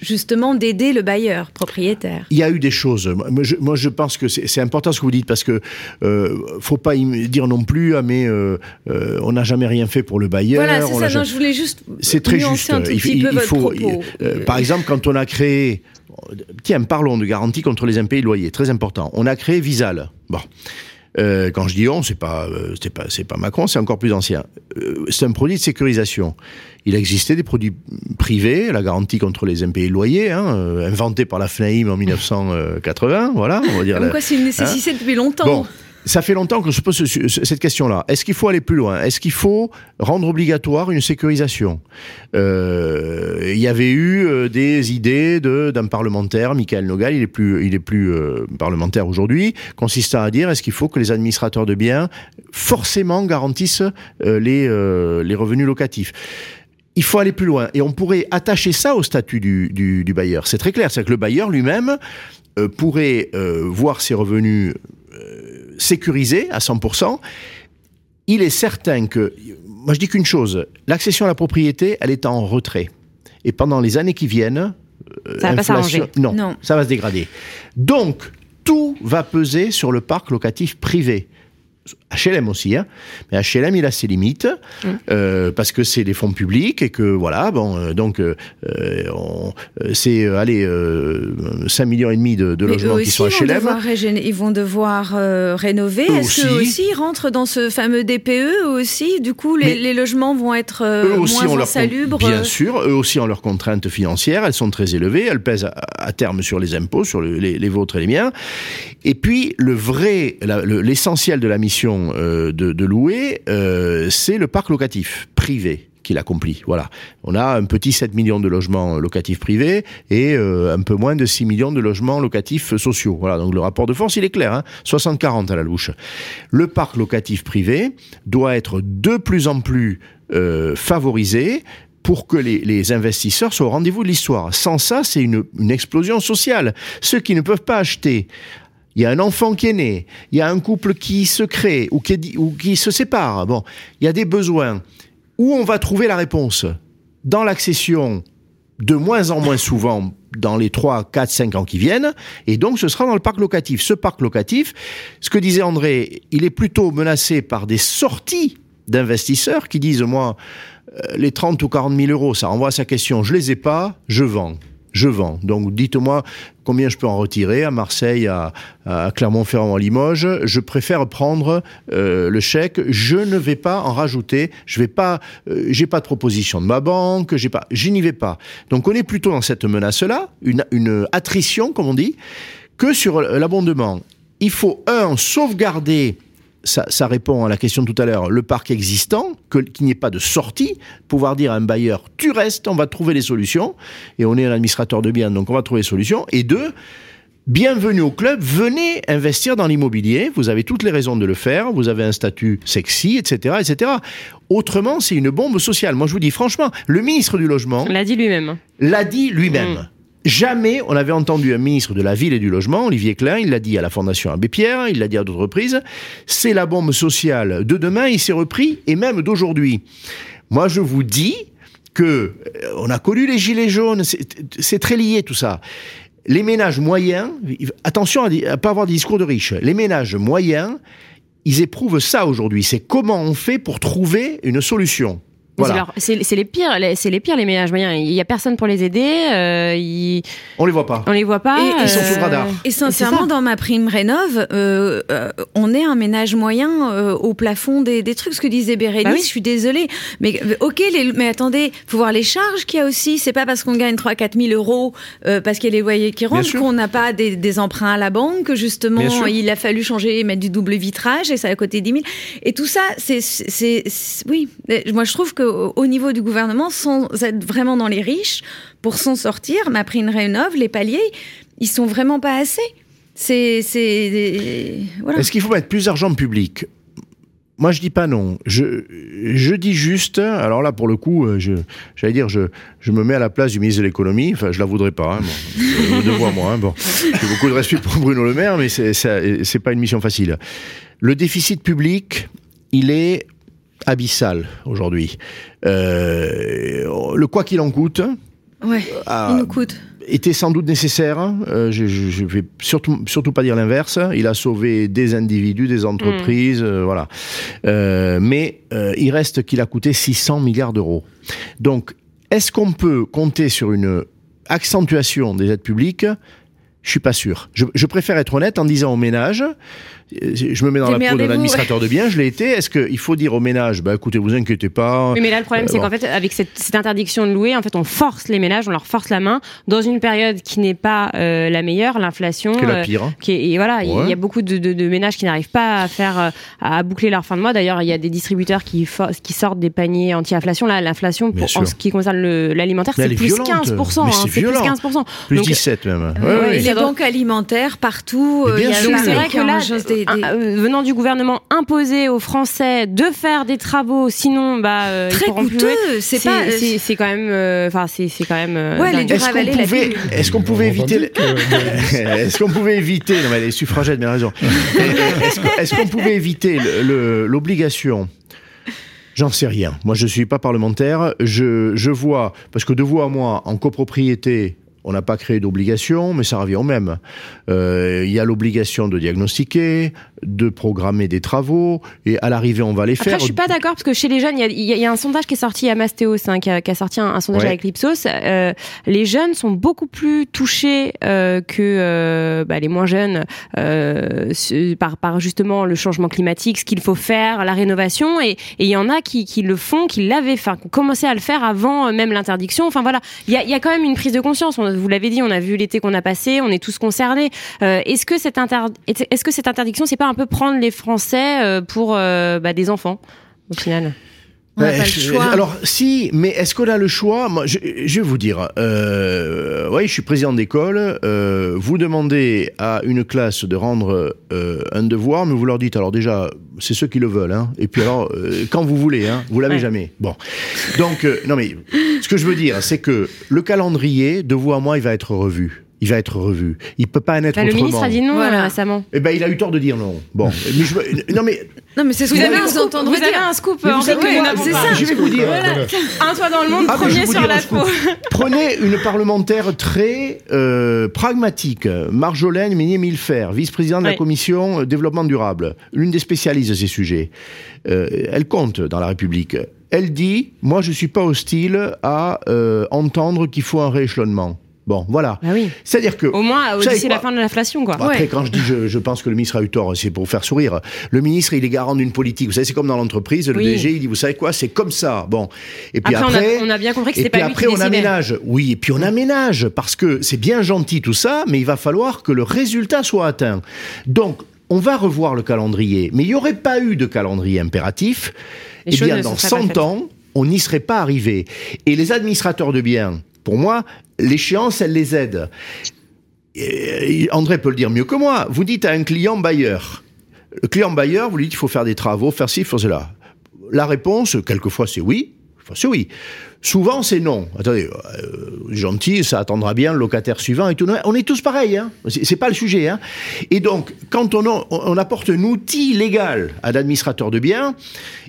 Speaker 4: justement d'aider le bailleur propriétaire.
Speaker 5: Il y a eu des choses. Moi, je, pense que c'est important ce que vous dites parce que euh, faut pas dire non plus ah mais euh, on n'a jamais rien fait pour le bailleur.
Speaker 4: Voilà, c'est ça. je voulais juste.
Speaker 5: C'est très juste.
Speaker 4: Un il, peu faut.
Speaker 5: par exemple, quand on a créé Tiens, parlons de garantie contre les impayés de loyer, très important. On a créé Visal. Bon. Euh, quand je dis on, c'est pas, euh, c'est pas, c'est pas Macron, c'est encore plus ancien. Euh, c'est un produit de sécurisation. Il existait des produits privés, la garantie contre les impayés de loyer, hein, inventé par la FNAIM en 1980, voilà.
Speaker 4: On va dire. Comme quoi, c'est une nécessité hein. depuis longtemps
Speaker 5: ça fait longtemps que je pose cette question-là. Est-ce qu'il faut aller plus loin? Est-ce qu'il faut rendre obligatoire une sécurisation? Euh, Il y avait eu euh, des idées d'un parlementaire, Michael Nogal, il est plus, il est plus euh, parlementaire aujourd'hui, consistant à dire est-ce qu'il faut que les administrateurs de biens forcément garantissent les, les revenus locatifs? Il faut aller plus loin. Et on pourrait attacher ça au statut du, du, bailleur. C'est très clair. C'est que le bailleur lui-même pourrait voir ses revenus sécurisé à 100%, il est certain que, moi je dis qu'une chose, l'accession à la propriété, elle est en retrait. Et pendant les années qui viennent,
Speaker 2: ça va pas
Speaker 5: non, non, ça va se dégrader. Donc, tout va peser sur le parc locatif privé. HLM aussi, hein. mais HLM il a ses limites mm. euh, parce que c'est des fonds publics et que voilà bon euh, donc euh, c'est allez 5 millions et demi de, logements qui sont HLM.
Speaker 4: ils vont devoir rénover. Est-ce que aussi ils rentrent dans ce fameux DPE aussi? Du coup les, logements vont être moins insalubres.
Speaker 5: Bien sûr, eux aussi ont leurs contraintes financières. Elles sont très élevées. Elles pèsent à, terme sur les impôts, sur les, les, vôtres et les miens. Et puis le vrai, l'essentiel de la mission euh, de, louer, euh, c'est le parc locatif privé qui l'accomplit. Voilà. On a un petit 7 millions de logements locatifs privés et euh, un peu moins de 6 millions de logements locatifs sociaux. Voilà. Donc le rapport de force, il est clair. Hein 60-40 à la louche. Le parc locatif privé doit être de plus en plus favorisé pour que les, investisseurs soient au rendez-vous de l'histoire. Sans ça, c'est une, une, explosion sociale. Ceux qui ne peuvent pas acheter il y a un enfant qui est né, il y a un couple qui se crée ou qui, se sépare. Bon, il y a des besoins. Où on va trouver la réponse? Dans l'accession, de moins en moins souvent dans les 3, 4, 5 ans qui viennent, et donc ce sera dans le parc locatif. Ce parc locatif, ce que disait André, il est plutôt menacé par des sorties d'investisseurs qui disent, moi, euh, les 30 ou 40 000 euros, ça renvoie à sa question, je les ai pas, je vends je vends. Donc dites-moi combien je peux en retirer à Marseille, à, Clermont-Ferrand, à Limoges. Je préfère prendre euh, le chèque. Je ne vais pas en rajouter. Je vais pas. Euh, j'ai pas de proposition de ma banque. Je n'y vais pas. Donc on est plutôt dans cette menace-là, une, une attrition comme on dit, que sur l'abondement. Il faut un sauvegarder ça, ça, répond à la question de tout à l'heure, le parc existant, qu'il n'y ait pas de sortie, pouvoir dire à un bailleur, tu restes, on va trouver des solutions, et on est un administrateur de biens, donc on va trouver des solutions, et deux, bienvenue au club, venez investir dans l'immobilier, vous avez toutes les raisons de le faire, vous avez un statut sexy, etc., etc. Autrement, c'est une bombe sociale. Moi, je vous dis franchement, le ministre du Logement...
Speaker 2: L'a dit lui-même.
Speaker 5: L'a dit lui-même. Mmh. Jamais on avait entendu un ministre de la Ville et du Logement, Olivier Klein, il l'a dit à la Fondation Abbé Pierre, il l'a dit à d'autres reprises, c'est la bombe sociale de demain, il s'est repris, et même d'aujourd'hui. Moi, je vous dis que euh, on a connu les gilets jaunes, c'est très lié tout ça. Les ménages moyens, attention à ne pas avoir des discours de riches, les ménages moyens, ils éprouvent ça aujourd'hui. C'est comment on fait pour trouver une solution.
Speaker 2: C'est les pires, c'est les pires les ménages moyens. Il y a personne pour les aider. Euh,
Speaker 5: On les voit pas.
Speaker 2: On les voit pas.
Speaker 5: Et, ils sont sous le radar.
Speaker 4: Et sincèrement, dans ma prime rénov, euh, euh, on est un ménage moyen euh, au plafond des, des, trucs. Ce que disait Bérénice, bah je suis désolée, mais ok, les, mais attendez, faut voir les charges qu'il y a aussi. C'est pas parce qu'on gagne 3 4 000 euros parce qu'il y a les loyers qui rentrent qu'on n'a pas des, des, emprunts à la banque. Que justement, il a fallu changer, mettre du double vitrage et ça a coûté 10 000. Et tout ça, c'est, oui. Moi, je trouve que au niveau du gouvernement sans être vraiment dans les riches pour s'en sortir. Ma prime rénove, les paliers, ils sont vraiment pas assez. C'est,
Speaker 5: voilà. Est-ce qu'il faut mettre plus d'argent public? Moi, je dis pas non. Je, je dis juste, alors là, pour le coup, euh, j'allais dire, je, je me mets à la place du ministre de l'économie. Enfin, je la voudrais pas. Hein, bon, devoir moi. Hein, bon, j'ai beaucoup de respect pour Bruno Le Maire, mais c'est, c'est, c'est pas une mission facile. Le déficit public, il est abyssal aujourd'hui. Euh, le quoi qu'il en coûte.
Speaker 4: Ouais, il nous coûte
Speaker 5: était sans doute nécessaire. Euh, je ne vais surtout, surtout pas dire l'inverse. Il a sauvé des individus, des entreprises, mm. euh, voilà. Euh, mais euh, il reste qu'il a coûté 600 milliards d'euros. Donc, est-ce qu'on peut compter sur une accentuation des aides publiques? Je suis pas sûr. Je, je préfère être honnête en disant aux ménages je me mets dans la peau d'un administrateur de biens, je l'ai été. Est-ce qu'il faut dire au ménage, bah écoutez, vous inquiétez pas.
Speaker 2: mais là, le problème, c'est qu'en fait, avec cette, cette, interdiction de louer, en fait, on force les ménages, on leur force la main dans une période qui n'est pas euh, la meilleure, l'inflation.
Speaker 5: Qui est la euh, pire.
Speaker 2: qui est, et voilà, il y a beaucoup de, de, de ménages qui n'arrivent pas à faire, euh, à boucler leur fin de mois. D'ailleurs, il y a des distributeurs qui, qui sortent des paniers anti-inflation. Là, l'inflation, en ce qui concerne l'alimentaire, c'est plus 15%. Hein, c'est plus 15%.
Speaker 5: Plus 17 même.
Speaker 4: Ouais, les banques alimentaires partout.
Speaker 2: C'est vrai que là, euh, venant du gouvernement imposer aux Français de faire des travaux, sinon bah euh,
Speaker 4: très coûteux. C'est pas,
Speaker 2: c'est quand même, euh, enfin c'est c'est quand même.
Speaker 4: ouais, les
Speaker 5: Est-ce qu'on pouvait, est-ce qu'on pouvait éviter, [LAUGHS] est-ce qu'on pouvait éviter, non mais les suffragettes, bien raison. [LAUGHS] Est-ce qu'on pouvait éviter l'obligation? J'en sais rien. Moi, je suis pas parlementaire. Je, je vois, parce que de vous à moi, en copropriété, on n'a pas créé d'obligation, mais ça revient au même. Euh, il y a l'obligation de diagnostiquer, de programmer des travaux, et à l'arrivée, on va les faire.
Speaker 2: je suis pas d'accord, parce que chez les jeunes, il y, a, un sondage qui est sorti à Mastéos, hein, qui, a, sorti un, sondage avec l'Ipsos. Euh, les jeunes sont beaucoup plus touchés euh, que bah, les moins jeunes par, par justement le changement climatique, ce qu'il faut faire, la rénovation, et il y en a qui, le font, qui l'avaient, enfin, qui commencé à le faire avant même l'interdiction. Enfin voilà, il y a, y a quand même une prise de conscience vous l'avez dit, on a vu l'été qu'on a passé, on est tous concernés. Euh, est-ce que cette est-ce que interdiction, c'est pas un peu prendre les Français euh, pour euh, bah, des enfants au final?
Speaker 5: Alors si, mais est-ce qu'on a le choix? Moi, je, vais vous dire. Euh, oui, je suis président d'école. Euh, vous demandez à une classe de rendre euh, un devoir, mais vous leur dites alors déjà, c'est ceux qui le veulent. Hein, et puis alors, quand vous voulez, hein, vous l'avez jamais. Bon, donc non mais ce que je veux dire, c'est que le calendrier de vous à moi, il va être revu il va être revu. Il peut pas en être bah,
Speaker 2: autrement. Le ministre a dit non récemment.
Speaker 5: Eh ben, il a eu tort de dire non. Bon, mais je, non mais
Speaker 4: non mais c'est ce que vous avez vous entendre
Speaker 2: vous avez un scoop.
Speaker 5: en fait, c'est ça. Je vais vous dire.
Speaker 2: Un toit dans le monde, ah, premier sur la peau. [LAUGHS]
Speaker 5: Prenez une parlementaire très euh, pragmatique, Marjolaine Meunier-Milfer, vice-présidente de la commission développement durable, l'une des spécialistes de ces sujets. Euh, elle compte dans la République. Elle dit, moi je suis pas hostile à euh, entendre qu'il faut un rééchelonnement. Bon, voilà.
Speaker 2: Bah oui.
Speaker 5: C'est-à-dire que.
Speaker 2: Au moins, c'est la fin de l'inflation, quoi.
Speaker 5: après, quand je dis je, pense que le ministre a eu tort, c'est pour faire sourire. Le ministre, il est garant d'une politique. Vous savez, c'est comme dans l'entreprise, le DG, il dit, vous savez quoi, c'est comme ça. Bon.
Speaker 2: Et puis après. on, a, bien compris que c'était pas
Speaker 5: puis après, on aménage. Oui, et puis on aménage. Parce que c'est bien gentil tout ça, mais il va falloir que le résultat soit atteint. Donc, on va revoir le calendrier, mais il n'y aurait pas eu de calendrier impératif,
Speaker 2: Les
Speaker 5: eh bien, dans
Speaker 2: se seraient pas
Speaker 5: 100
Speaker 2: faites.
Speaker 5: ans, on n'y serait pas arrivé. Et les administrateurs de biens, pour moi, l'échéance, elle les aide. André peut le dire mieux que moi. Vous dites à un client bailleur, le client bailleur, vous lui dites il faut faire des travaux, faire ci, faire cela. La réponse, quelquefois, c'est oui. C'est oui. Souvent, c'est non. Attendez, euh, gentil, ça attendra bien le locataire suivant et tout. On est tous pareils, hein. C'est pas le sujet, hein. Et donc, quand on, apporte un outil légal à l'administrateur de biens,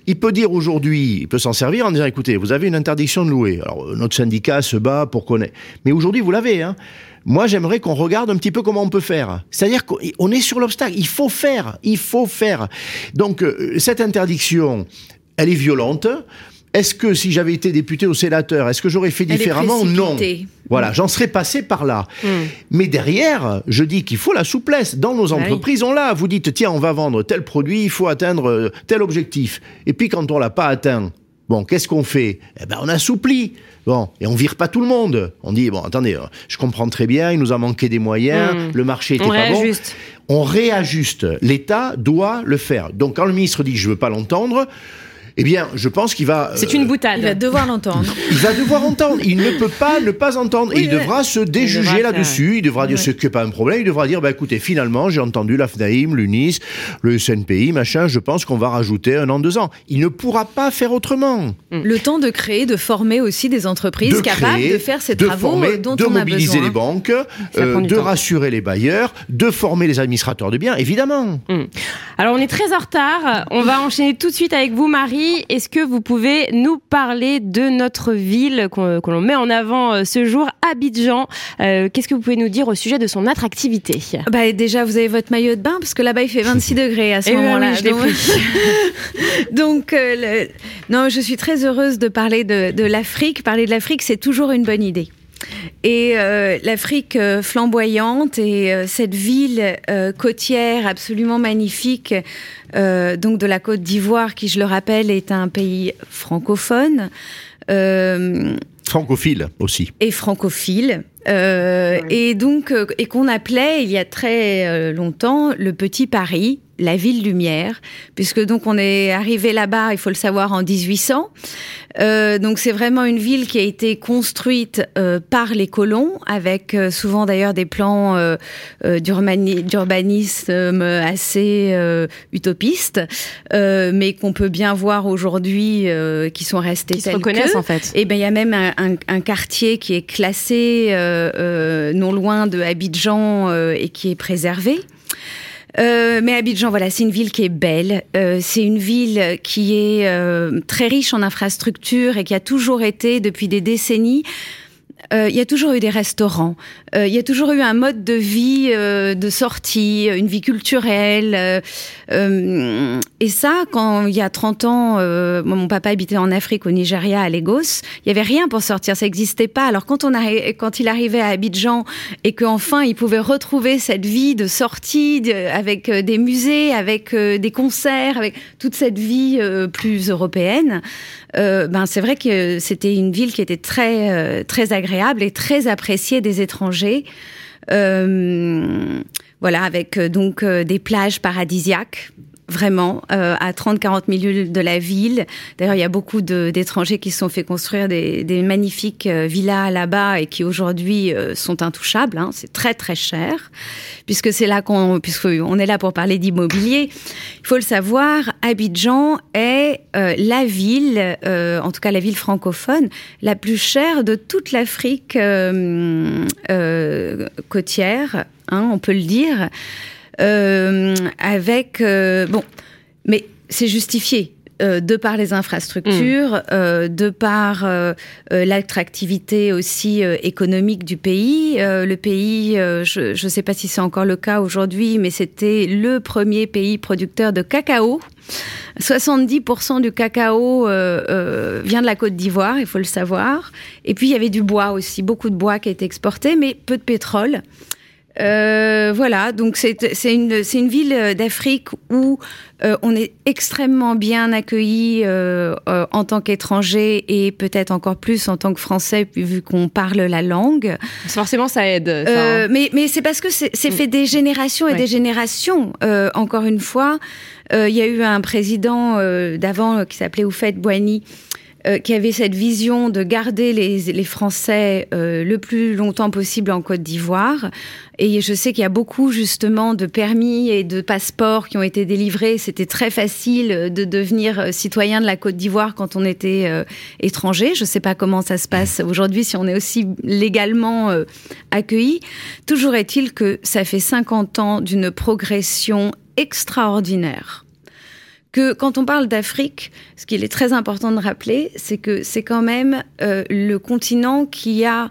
Speaker 5: il peut dire aujourd'hui, il peut s'en servir en disant, écoutez, vous avez une interdiction de louer. Alors, notre syndicat se bat pour qu'on ait. Mais aujourd'hui, vous l'avez, hein. Moi, j'aimerais qu'on regarde un petit peu comment on peut faire. C'est-à-dire qu'on est sur l'obstacle. Il faut faire. Il faut faire. Donc, euh, cette interdiction, elle est violente. Est-ce que si j'avais été député ou sénateur, est-ce que j'aurais fait
Speaker 4: Elle
Speaker 5: différemment Non. Voilà, j'en serais passé par là.
Speaker 2: Hmm.
Speaker 5: Mais derrière, je dis qu'il faut la souplesse. Dans nos
Speaker 4: Bah oui.
Speaker 5: entreprises, on l'a. Vous dites, tiens, on va vendre tel produit, il faut atteindre euh, tel objectif. Et puis quand on l'a pas atteint, bon, qu'est-ce qu'on fait? Eh ben, on assouplit. Bon, et on vire pas tout le monde. On dit, bon, attendez, euh, je comprends très bien, il nous a manqué des moyens,
Speaker 2: Hmm.
Speaker 5: le marché était
Speaker 2: On
Speaker 5: pas bon on réajuste. L'État doit le faire. Donc quand le ministre dit je veux pas l'entendre, eh bien, je pense qu'il va.
Speaker 2: C'est
Speaker 5: euh,
Speaker 2: une boutade.
Speaker 4: Il va devoir l'entendre. [LAUGHS]
Speaker 5: il va devoir entendre. Il ne peut pas ne pas entendre.
Speaker 4: Oui,
Speaker 5: et il devra se déjuger là-dessus. Il devra dire ce qui n'est pas un problème. Il devra dire, bah, écoutez, finalement, j'ai entendu la FNAIM, l'UNIS, le SNPI, machin. Je pense qu'on va rajouter un an, deux ans. Il ne pourra pas faire autrement.
Speaker 4: Le temps de créer, de former aussi des entreprises
Speaker 5: de
Speaker 4: capables
Speaker 5: créer,
Speaker 4: de faire ces
Speaker 5: de
Speaker 4: travaux
Speaker 5: former,
Speaker 4: dont
Speaker 5: de
Speaker 4: on a
Speaker 5: mobiliser
Speaker 4: besoin.
Speaker 5: les banques, euh, de
Speaker 2: temps.
Speaker 5: rassurer les bailleurs, de former les administrateurs de biens, évidemment.
Speaker 2: Alors on est très en retard. On va enchaîner tout de suite avec vous, Marie. Est-ce que vous pouvez nous parler de notre ville qu'on que l'on met en avant euh, ce jour, Abidjan? Euh, Qu'est-ce que vous pouvez nous dire au sujet de son attractivité?
Speaker 4: Bah, déjà, vous avez votre maillot de bain parce que là-bas il fait 26 [LAUGHS] degrés à ce
Speaker 2: Eh
Speaker 4: moment-là.
Speaker 2: oui,
Speaker 4: Donc- [LAUGHS] Donc, euh, le- non, je suis très heureuse de parler de, de l'Afrique. Parler de l'Afrique, c'est toujours une bonne idée. Et euh, l'Afrique euh, flamboyante et euh, cette ville euh, côtière absolument magnifique, euh, donc de la Côte d'Ivoire, qui, je le rappelle, est un pays francophone. Euh,
Speaker 5: Francophile aussi.
Speaker 4: et francophile. Euh, Et donc, et qu'on appelait il y a très longtemps le Petit Paris, la ville lumière, puisque donc on est arrivé là-bas, il faut le savoir, en 1800. Euh, donc c'est vraiment une ville qui a été construite euh, par les colons, avec euh, souvent d'ailleurs des plans euh, euh, d'urbani- d'urbanisme assez euh, utopistes, euh, mais qu'on peut bien voir aujourd'hui, euh, qui sont restés
Speaker 2: Qui se reconnaissent
Speaker 4: que.
Speaker 2: en fait.
Speaker 4: Eh ben, il y a même un, un- un quartier qui est classé euh, euh, non loin de Abidjan euh, et qui est préservé. Euh, mais Abidjan, voilà, c'est une ville qui est belle. Euh, c'est une ville qui est euh, très riche en infrastructures et qui a toujours été, depuis des décennies, euh, il y a toujours eu des restaurants, euh, il y a toujours eu un mode de vie euh, de sortie, une vie culturelle. euh, euh, et ça, quand il y a 30 ans, euh, mon papa habitait en Afrique, au Nigeria, à Lagos, il y avait rien pour sortir, ça n'existait pas. Alors quand, on arri- quand il arrivait à Abidjan et qu'enfin il pouvait retrouver cette vie de sortie avec des musées, avec des concerts, avec toute cette vie plus européenne, euh, ben c'est vrai que c'était une ville qui était très euh, très agréable et très appréciée des étrangers. Euh, voilà, avec euh, donc euh, des plages paradisiaques. Vraiment, euh, à 30-40 minutes de la ville. D'ailleurs, il y a beaucoup d'étrangers qui se sont fait construire des, magnifiques euh, villas là-bas et qui aujourd'hui euh, sont intouchables. hein. C'est très très cher, puisque c'est là qu'on, puisque on est là pour parler d'immobilier. Il faut le savoir, Abidjan est la ville, en tout cas la ville francophone, la plus chère de toute l'Afrique côtière, hein, on peut le dire, avec euh, bon, mais c'est justifié. euh, de par les infrastructures, euh, de par euh, euh, l'attractivité aussi euh, économique du pays. Euh, le pays, euh, je ne sais pas si c'est encore le cas aujourd'hui, mais c'était le premier pays producteur de cacao. 70% du cacao euh, euh, vient de la Côte d'Ivoire, il faut le savoir. Et puis il y avait du bois aussi, beaucoup de bois qui a été exporté, mais peu de pétrole. Euh, voilà, donc c'est une, une ville d'Afrique où euh, on est extrêmement bien accueilli euh, euh, en tant qu'étranger et peut-être encore plus en tant que français vu qu'on parle la langue.
Speaker 2: Forcément, ça aide.
Speaker 4: Ça, hein. Mais, mais c'est parce que c'est fait des générations et des générations. encore une fois, il y a eu un président d'avant qui s'appelait Oufet Boigny euh, qui avait cette vision de garder les, les Français euh, le plus longtemps possible en Côte d'Ivoire. Et je sais qu'il y a beaucoup justement de permis et de passeports qui ont été délivrés. C'était très facile de devenir citoyen de la Côte d'Ivoire quand on était euh, étranger. Je ne sais pas comment ça se passe aujourd'hui si on est aussi légalement accueilli. Toujours est-il que ça fait 50 ans d'une progression extraordinaire que quand on parle d'Afrique, ce qu'il est très important de rappeler, c'est que c'est quand même euh, le continent qui a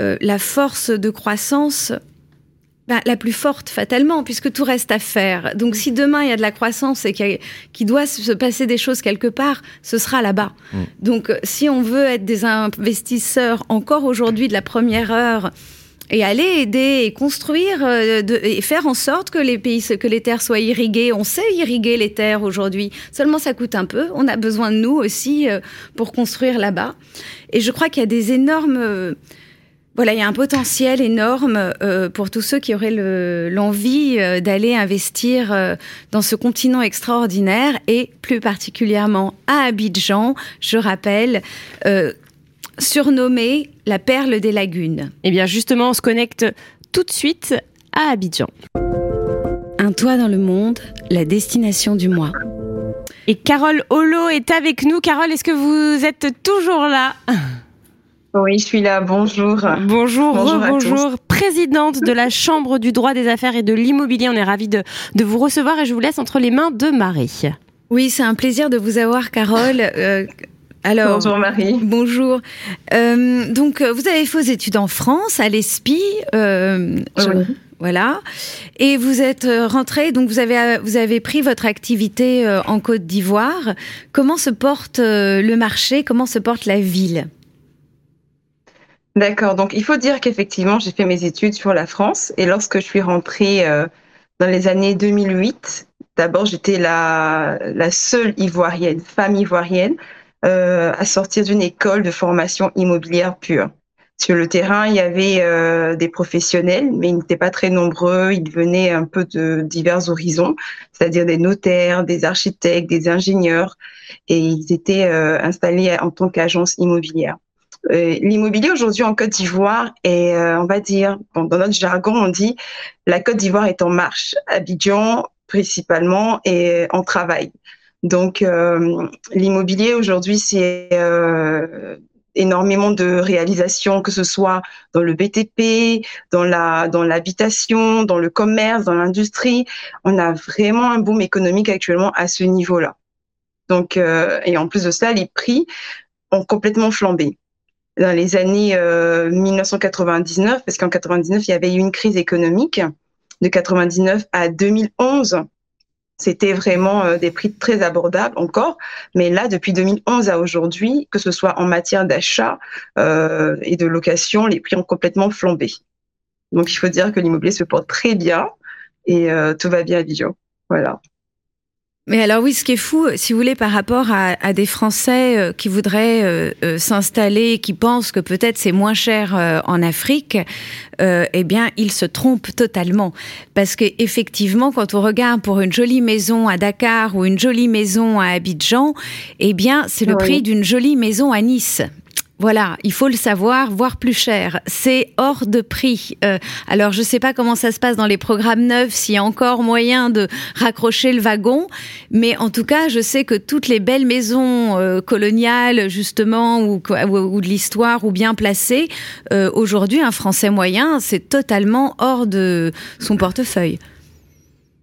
Speaker 4: euh, la force de croissance bah, la plus forte fatalement, puisque tout reste à faire. Donc si demain il y a de la croissance et qu'il doit se passer des choses quelque part, ce sera là-bas. Mm. Donc si on veut être des investisseurs encore aujourd'hui de la première heure, et aller aider et construire euh, et faire en sorte que les pays, que les terres soient irriguées. On sait irriguer les terres aujourd'hui. Seulement, ça coûte un peu. On a besoin de nous aussi euh, pour construire là-bas. Et je crois qu'il y a des énormes euh, voilà, il y a un potentiel énorme pour tous ceux qui auraient l'envie d'aller investir dans ce continent extraordinaire et plus particulièrement à Abidjan. Je rappelle, surnommée la perle des lagunes.
Speaker 2: Eh bien justement, on se connecte tout de suite à Abidjan.
Speaker 1: Un toit dans le monde, la destination du mois.
Speaker 2: Et Carole Holo est avec nous. Carole, est-ce que vous êtes toujours là?
Speaker 6: Oui, je suis là. Bonjour.
Speaker 2: Bonjour, bonjour, bonjour. Présidente de la Chambre du droit des affaires et de l'immobilier. On est ravis de, de, vous recevoir et je vous laisse entre les mains de Marie.
Speaker 4: Oui, c'est un plaisir de vous avoir, Carole. Euh,
Speaker 6: alors, bonjour Marie.
Speaker 4: Bonjour. Euh, donc, euh, vous avez fait vos études en France, à l'ESPI. Euh, voilà. Et vous êtes rentrée, donc vous avez, vous avez pris votre activité en Côte d'Ivoire. Comment se porte le marché? Comment se porte la ville?
Speaker 6: D'accord. Donc, il faut dire qu'effectivement, j'ai fait mes études sur la France. Et lorsque je suis rentrée dans les années 2008, d'abord, j'étais la, la seule ivoirienne, femme ivoirienne euh, à sortir d'une école de formation immobilière pure. Sur le terrain, il y avait euh, des professionnels, mais ils n'étaient pas très nombreux. Ils venaient un peu de divers horizons, c'est-à-dire des notaires, des architectes, des ingénieurs, et ils étaient euh, installés en tant qu'agence immobilière. L'immobilier aujourd'hui en Côte d'Ivoire est, on va dire, dans notre jargon, on dit la Côte d'Ivoire est en marche. Abidjan principalement et en travail. Donc, euh, l'immobilier aujourd'hui, c'est euh, énormément de réalisations, que ce soit dans le BTP, dans l'habitation, dans le commerce, dans l'industrie. On a vraiment un boom économique actuellement à ce niveau-là. Donc, euh, et en plus de ça, les prix ont complètement flambé. Dans les années 1999, parce qu'en 99, il y avait eu une crise économique de 99 à 2011 c'était vraiment euh, des prix très abordables encore. Mais là, depuis 2011 à aujourd'hui, que ce soit en matière d'achat euh, et de location, les prix ont complètement flambé. Donc, il faut dire que l'immobilier se porte très bien et euh, tout va bien à. Voilà.
Speaker 4: Mais alors oui, ce qui est fou, si vous voulez, par rapport à, des Français euh, qui voudraient euh, euh, s'installer, qui pensent que peut-être c'est moins cher en Afrique, eh bien, ils se trompent totalement. Parce que effectivement, quand on regarde pour une jolie maison à Dakar ou une jolie maison à Abidjan, eh bien, c'est le prix d'une jolie maison à Nice. Voilà, il faut le savoir, voire plus cher. C'est hors de prix. Euh, alors, je ne sais pas comment ça se passe dans les programmes neufs, s'il y a encore moyen de raccrocher le wagon, mais en tout cas, je sais que toutes les belles maisons euh, coloniales, justement, ou, ou, de l'histoire, ou bien placées, euh, aujourd'hui, un Français moyen, c'est totalement hors de son portefeuille.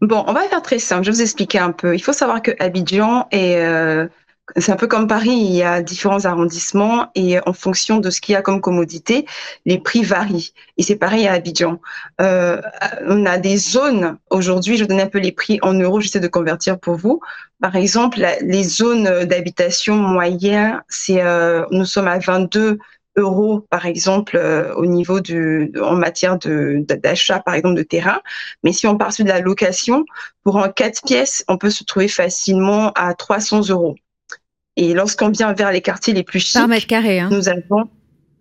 Speaker 6: Bon, on va faire très simple. Je vais vous expliquer un peu. Il faut savoir que Abidjan est c'est un peu comme Paris, il y a différents arrondissements et en fonction de ce qu'il y a comme commodité, les prix varient. Et c'est pareil à Abidjan. Euh, on a des zones, aujourd'hui, je donne un peu les prix en euros, j'essaie de convertir pour vous. Par exemple, les zones d'habitation moyenne, c'est, euh, nous sommes à 22 euros, par exemple, au niveau du, en matière d'achat, par exemple, de terrain. Mais si on part sur de la location, pour un 4 pièces, on peut se trouver facilement à 300 euros. Et lorsqu'on vient vers les quartiers les plus
Speaker 4: carré, hein.
Speaker 6: nous avons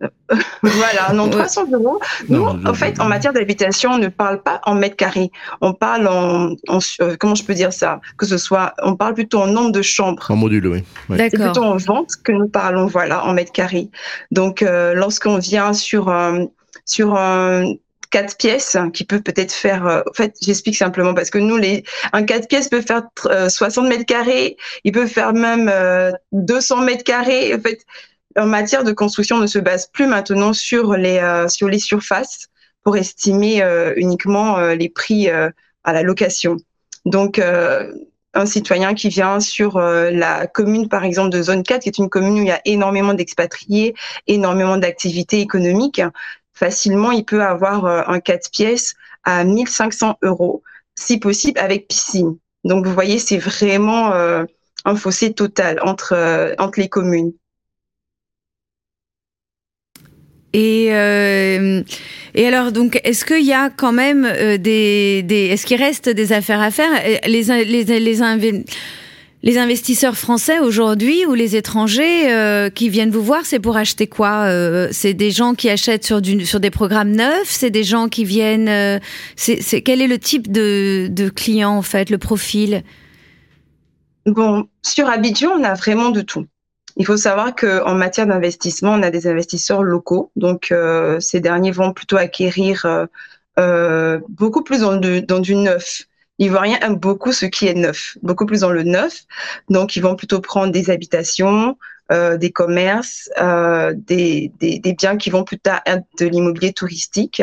Speaker 6: [LAUGHS] voilà, non, 300 euros. Nous, en fait, en matière d'habitation, on ne parle pas en mètres carrés. On parle en, euh, comment je peux dire ça? Que ce soit, on parle plutôt en nombre de chambres.
Speaker 5: En module, oui.
Speaker 6: C'est plutôt en vente que nous parlons, voilà, en mètres carrés. Donc, euh, lorsqu'on vient sur sur un 4 pièces qui peut peut-être faire. Euh, en fait, j'explique simplement parce que nous, les un 4 pièces peut faire 60 mètres carrés. Il peut faire même 200 mètres carrés. En fait en matière de construction, on ne se base plus maintenant sur les, euh, sur les surfaces pour estimer euh, uniquement euh, les prix à la location. Donc, un citoyen qui vient sur la commune, par exemple, de zone 4, qui est une commune où il y a énormément d'expatriés, énormément d'activités économiques, facilement, il peut avoir un 4 pièces à 1500 euros, si possible avec piscine. Donc, vous voyez, c'est vraiment un fossé total entre, entre les communes.
Speaker 4: Et, euh, et alors, donc, est-ce qu'il y a quand même euh, des, des est-ce qu'il reste des affaires à faire? Les, les, les, les investisseurs français aujourd'hui ou les étrangers euh, qui viennent vous voir, c'est pour acheter quoi C'est des gens qui achètent sur, des programmes neufs C'est des gens qui viennent. c'est, c'est, quel est le type de, client en fait, le profil?
Speaker 6: Bon, sur Abidjan, on a vraiment de tout. Il faut savoir qu'en matière d'investissement, on a des investisseurs locaux. Donc, euh, ces derniers vont plutôt acquérir euh, euh beaucoup plus dans du neuf. L'Ivoirien aime beaucoup ce qui est neuf, beaucoup plus dans le neuf. Donc, ils vont plutôt prendre des habitations, euh, des commerces, euh, des, des, des, biens qui vont plus tard être de l'immobilier touristique.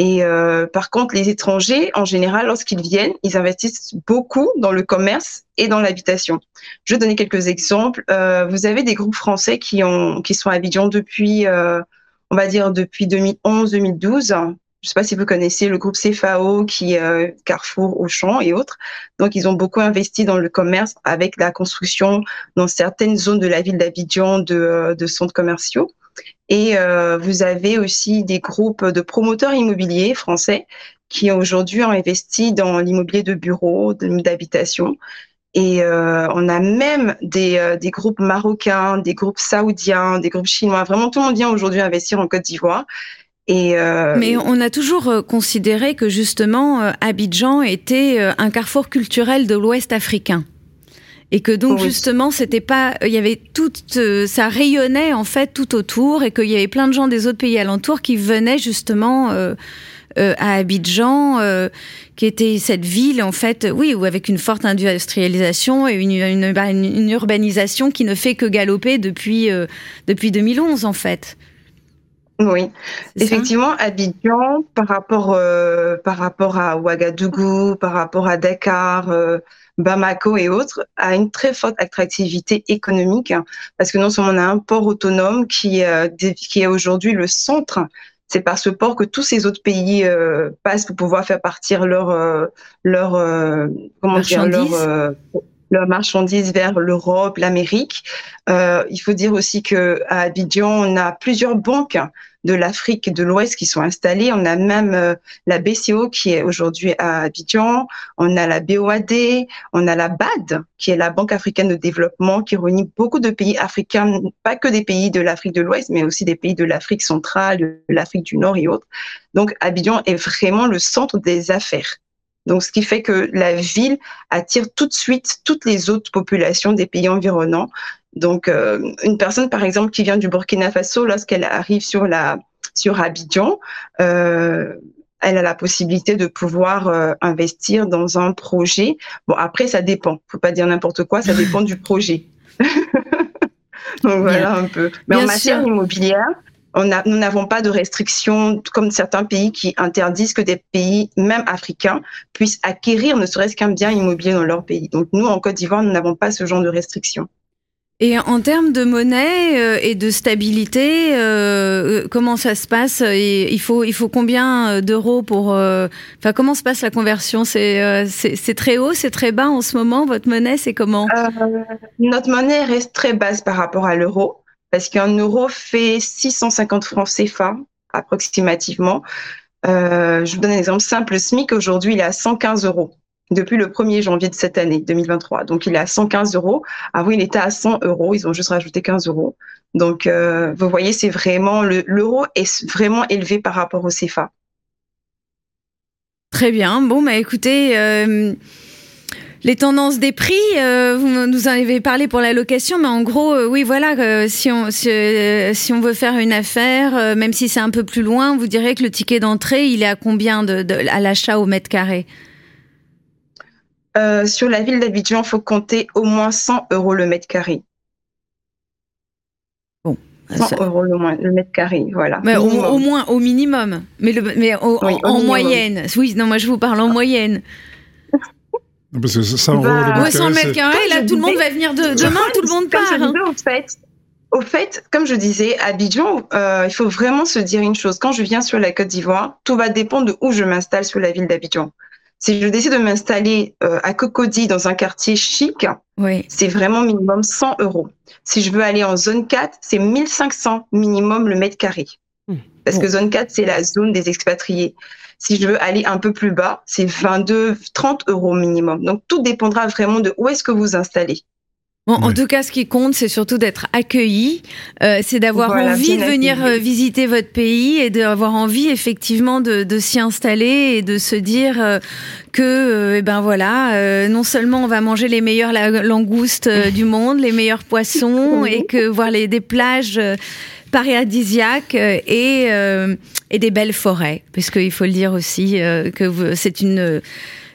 Speaker 6: Et euh, par contre, les étrangers, en général, lorsqu'ils viennent, ils investissent beaucoup dans le commerce et dans l'habitation. Je vais donner quelques exemples. Euh, vous avez des groupes français qui ont qui sont à Abidjan depuis, euh, on va dire depuis 2011-2012. Je ne sais pas si vous connaissez le groupe CFAO, qui euh, Carrefour, Auchan et autres. Donc, ils ont beaucoup investi dans le commerce avec la construction dans certaines zones de la ville d'Abidjan de, euh, de centres commerciaux. Et euh, vous avez aussi des groupes de promoteurs immobiliers français qui aujourd'hui ont investi dans l'immobilier de bureaux, d'habitation. Et euh, on a même des, euh, des, groupes marocains, des groupes saoudiens, des groupes chinois. Vraiment, tout le monde vient aujourd'hui investir en Côte d'Ivoire.
Speaker 4: Et euh... Mais on a toujours euh, considéré que justement Abidjan était un carrefour culturel de l'Ouest africain et que donc justement c'était pas il y avait tout euh, ça rayonnait en fait tout autour et qu'il y avait plein de gens des autres pays alentours qui venaient justement euh, euh, à Abidjan, euh, qui était cette ville en fait, oui, où avec une forte industrialisation et une, une, une urbanisation qui ne fait que galoper depuis euh, depuis 2011 en fait.
Speaker 6: Oui, effectivement, Abidjan, par rapport, euh, par rapport à Ouagadougou, par rapport à Dakar, euh, Bamako et autres, a une très forte attractivité économique hein, parce que non seulement on a un port autonome qui, euh, qui est aujourd'hui le centre, c'est par ce port que tous ces autres pays passent pour pouvoir faire partir leur, leur comment dire, leur leurs marchandises vers l'Europe, l'Amérique. Euh, il faut dire aussi que à Abidjan, on a plusieurs banques de l'Afrique de l'Ouest qui sont installées. On a même euh, la BCO qui est aujourd'hui à Abidjan. On a la BOAD. On a la BAD qui est la Banque africaine de développement qui réunit beaucoup de pays africains, pas que des pays de l'Afrique de l'Ouest, mais aussi des pays de l'Afrique centrale, de l'Afrique du Nord et autres. Donc Abidjan est vraiment le centre des affaires. Donc, ce qui fait que la ville attire tout de suite toutes les autres populations des pays environnants. Donc, euh, une personne, par exemple, qui vient du Burkina Faso, lorsqu'elle arrive sur la sur Abidjan, euh, elle a la possibilité de pouvoir euh, investir dans un projet. Bon, après, ça dépend. Faut pas dire n'importe quoi. Ça dépend du projet. [LAUGHS] Donc voilà un peu. Mais en matière immobilière, nous n'avons pas de restrictions comme certains pays qui interdisent que des pays, même africains, puissent acquérir ne serait-ce qu'un bien immobilier dans leur pays. Donc nous, en Côte d'Ivoire, nous n'avons pas ce genre de restrictions.
Speaker 4: Et en termes de monnaie euh, et de stabilité, euh, euh, comment ça se passe? Il faut il faut combien d'euros pour Enfin, comment se passe la conversion? C'est c'est très haut, c'est très bas en ce moment? Votre monnaie, c'est comment?
Speaker 6: Notre monnaie reste très basse par rapport à l'euro. parce qu'un euro fait 650 francs CFA approximativement. Euh, je vous donne un exemple simple. Le SMIC aujourd'hui, il est à 115 euros depuis le 1er janvier de cette année 2023. Donc, il est à 115 euros. Avant, il était à 100 euros. Ils ont juste rajouté 15 euros. Donc, euh, vous voyez, c'est vraiment l'euro est vraiment élevé par rapport au CFA.
Speaker 4: Très bien. Bon, bah écoutez. Euh, les tendances des prix, euh, vous nous en avez parlé pour la location, mais en gros, oui, voilà, si, on, si, on veut faire une affaire, même si c'est un peu plus loin, vous direz que le ticket d'entrée, il est à combien de à l'achat au mètre carré?
Speaker 6: Sur la ville d'Abidjan, il faut compter au moins 100 euros le mètre carré. Bon. 100 euros le, le, mètre carré, voilà.
Speaker 4: Mais au, au, moins, au minimum. Mais, le, mais au, oui, en, en moyenne. Oui, non, moi je vous parle en moyenne.
Speaker 3: Parce que 100
Speaker 4: bah, euros le mètre 100 mètres carrés, là, tout le monde va venir de, demain, tout le monde part. Hein.
Speaker 6: Au fait, au fait, comme je disais, à Abidjan, euh, il faut vraiment se dire une chose. Quand je viens sur la Côte d'Ivoire, tout va dépendre de où je m'installe sur la ville d'Abidjan. Si je décide de m'installer euh, à Cocody, dans un quartier chic, oui. c'est vraiment minimum 100 euros. Si je veux aller en zone 4, c'est 1500 minimum le mètre carré. Mmh. Parce bon. que zone 4, c'est la zone des expatriés. Si je veux aller un peu plus bas, c'est 22, 30 euros minimum. Donc tout dépendra vraiment de où est-ce que vous installez.
Speaker 4: Bon, en tout cas, ce qui compte, c'est surtout d'être accueilli, euh, c'est d'avoir voilà, envie de venir accueilli. Euh, visiter votre pays et d'avoir envie effectivement de, de s'y installer et de se dire euh, que, euh, eh ben voilà, euh, non seulement on va manger les meilleures langoustes euh, du monde, les meilleurs poissons, [LAUGHS] et que voir les des plages paradisiaques et, euh, et des belles forêts, parce qu'il faut le dire aussi euh, que c'est une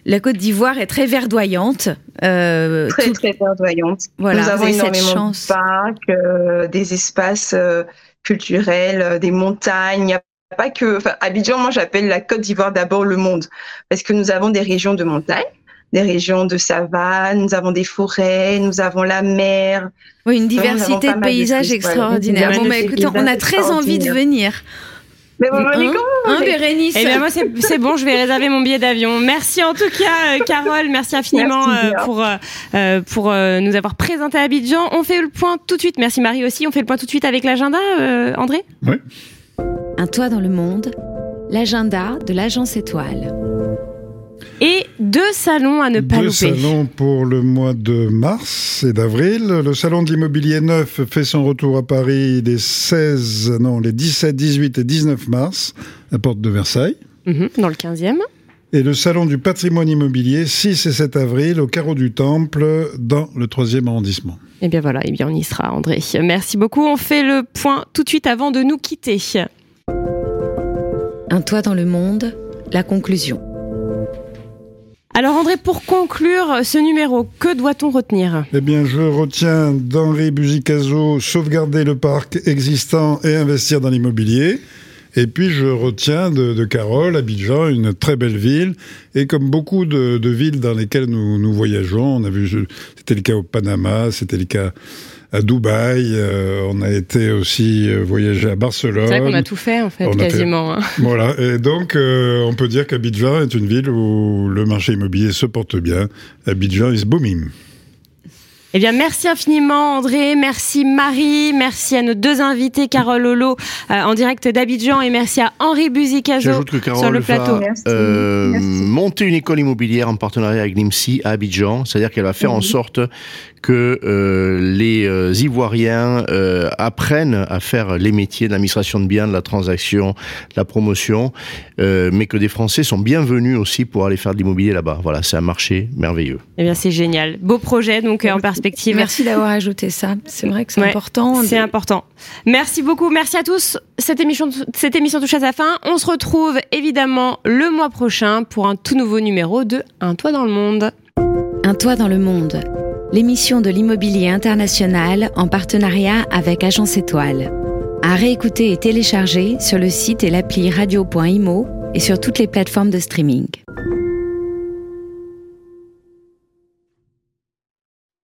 Speaker 4: la Côte d'Ivoire est très verdoyante.
Speaker 6: Euh, très, tout... très verdoyante.
Speaker 4: Voilà,
Speaker 6: Nous avons énormément de parcs, euh, des espaces euh, culturels, des montagnes. Pas que. Enfin, Abidjan, moi, j'appelle la Côte d'Ivoire d'abord le monde, parce que nous avons des régions de montagne des régions de savane, nous avons des forêts, nous avons la mer.
Speaker 4: Oui, une diversité de paysages de extraordinaires. Bon, bah, écoutez, on a très envie de venir.
Speaker 6: Mais vous venez quand
Speaker 4: hein, Bérénice
Speaker 2: Eh bien, moi, c'est bon, je vais réserver mon billet d'avion. Merci en tout cas, euh, Carole. Merci infiniment merci, euh, pour, euh, pour euh, nous avoir présenté Abidjan. On fait le point tout de suite. Merci Marie aussi. On fait le point tout de suite avec l'agenda, euh, André?
Speaker 3: Oui.
Speaker 1: Un toit dans le monde, l'agenda de l'agence étoile.
Speaker 2: Et deux salons à ne pas
Speaker 3: deux
Speaker 2: louper.
Speaker 3: Deux salons pour le mois de mars et d'avril. Le salon de l'immobilier neuf fait son retour à Paris les 16, non, les 17, 18 et 19 mars à Porte de Versailles.
Speaker 2: Mmh, dans le 15e.
Speaker 3: Et le salon du patrimoine immobilier 6 et 7 avril au carreau du Temple dans le 3e arrondissement.
Speaker 2: Eh bien voilà, eh bien on y sera André. Merci beaucoup. On fait le point tout de suite avant de nous quitter.
Speaker 1: Un toit dans le monde, la conclusion.
Speaker 2: Alors André, pour conclure ce numéro, que doit-on retenir?
Speaker 3: Eh bien, je retiens d'Henri Buzicazo sauvegarder le parc existant et investir dans l'immobilier. Et puis je retiens de, Carole, Abidjan, une très belle ville. Et comme beaucoup de, de villes dans lesquelles nous, nous, voyageons, on a vu, c'était le cas au Panama, c'était le cas à Dubaï, euh, on a été aussi euh, voyager à Barcelone.
Speaker 2: C'est vrai qu'on a tout fait en fait, on quasiment.
Speaker 3: Fait... Hein. [LAUGHS] Voilà, et donc euh, on peut dire qu'Abidjan est une ville où le marché immobilier se porte bien. Abidjan is booming.
Speaker 2: Eh bien, merci infiniment André, merci Marie, merci à nos deux invités, Carole Lolo euh, en direct d'Abidjan et merci à Henri Buzicazo sur le plateau.
Speaker 5: Va, euh, monter une école immobilière en partenariat avec l'IMSI à Abidjan, c'est-à-dire qu'elle va faire mmh. en sorte que euh, les euh, Ivoiriens euh, apprennent à faire les métiers de l'administration de biens, de la transaction, de la promotion, euh, mais que des Français sont bienvenus aussi pour aller faire de l'immobilier là-bas. Voilà, c'est un marché merveilleux.
Speaker 2: Eh bien, c'est génial. Beau projet, donc en perspective.
Speaker 4: Merci d'avoir ajouté ça. C'est vrai que c'est ouais, important.
Speaker 2: C'est important. Merci beaucoup. Merci à tous. Cette émission, cette émission touche à sa fin. On se retrouve évidemment le mois prochain pour un tout nouveau numéro de Un toit dans le monde.
Speaker 1: Un toit dans le monde l'émission de l'immobilier international en partenariat avec Agence Étoile. À réécouter et télécharger sur le site et l'appli radio.imo et sur toutes les plateformes de streaming.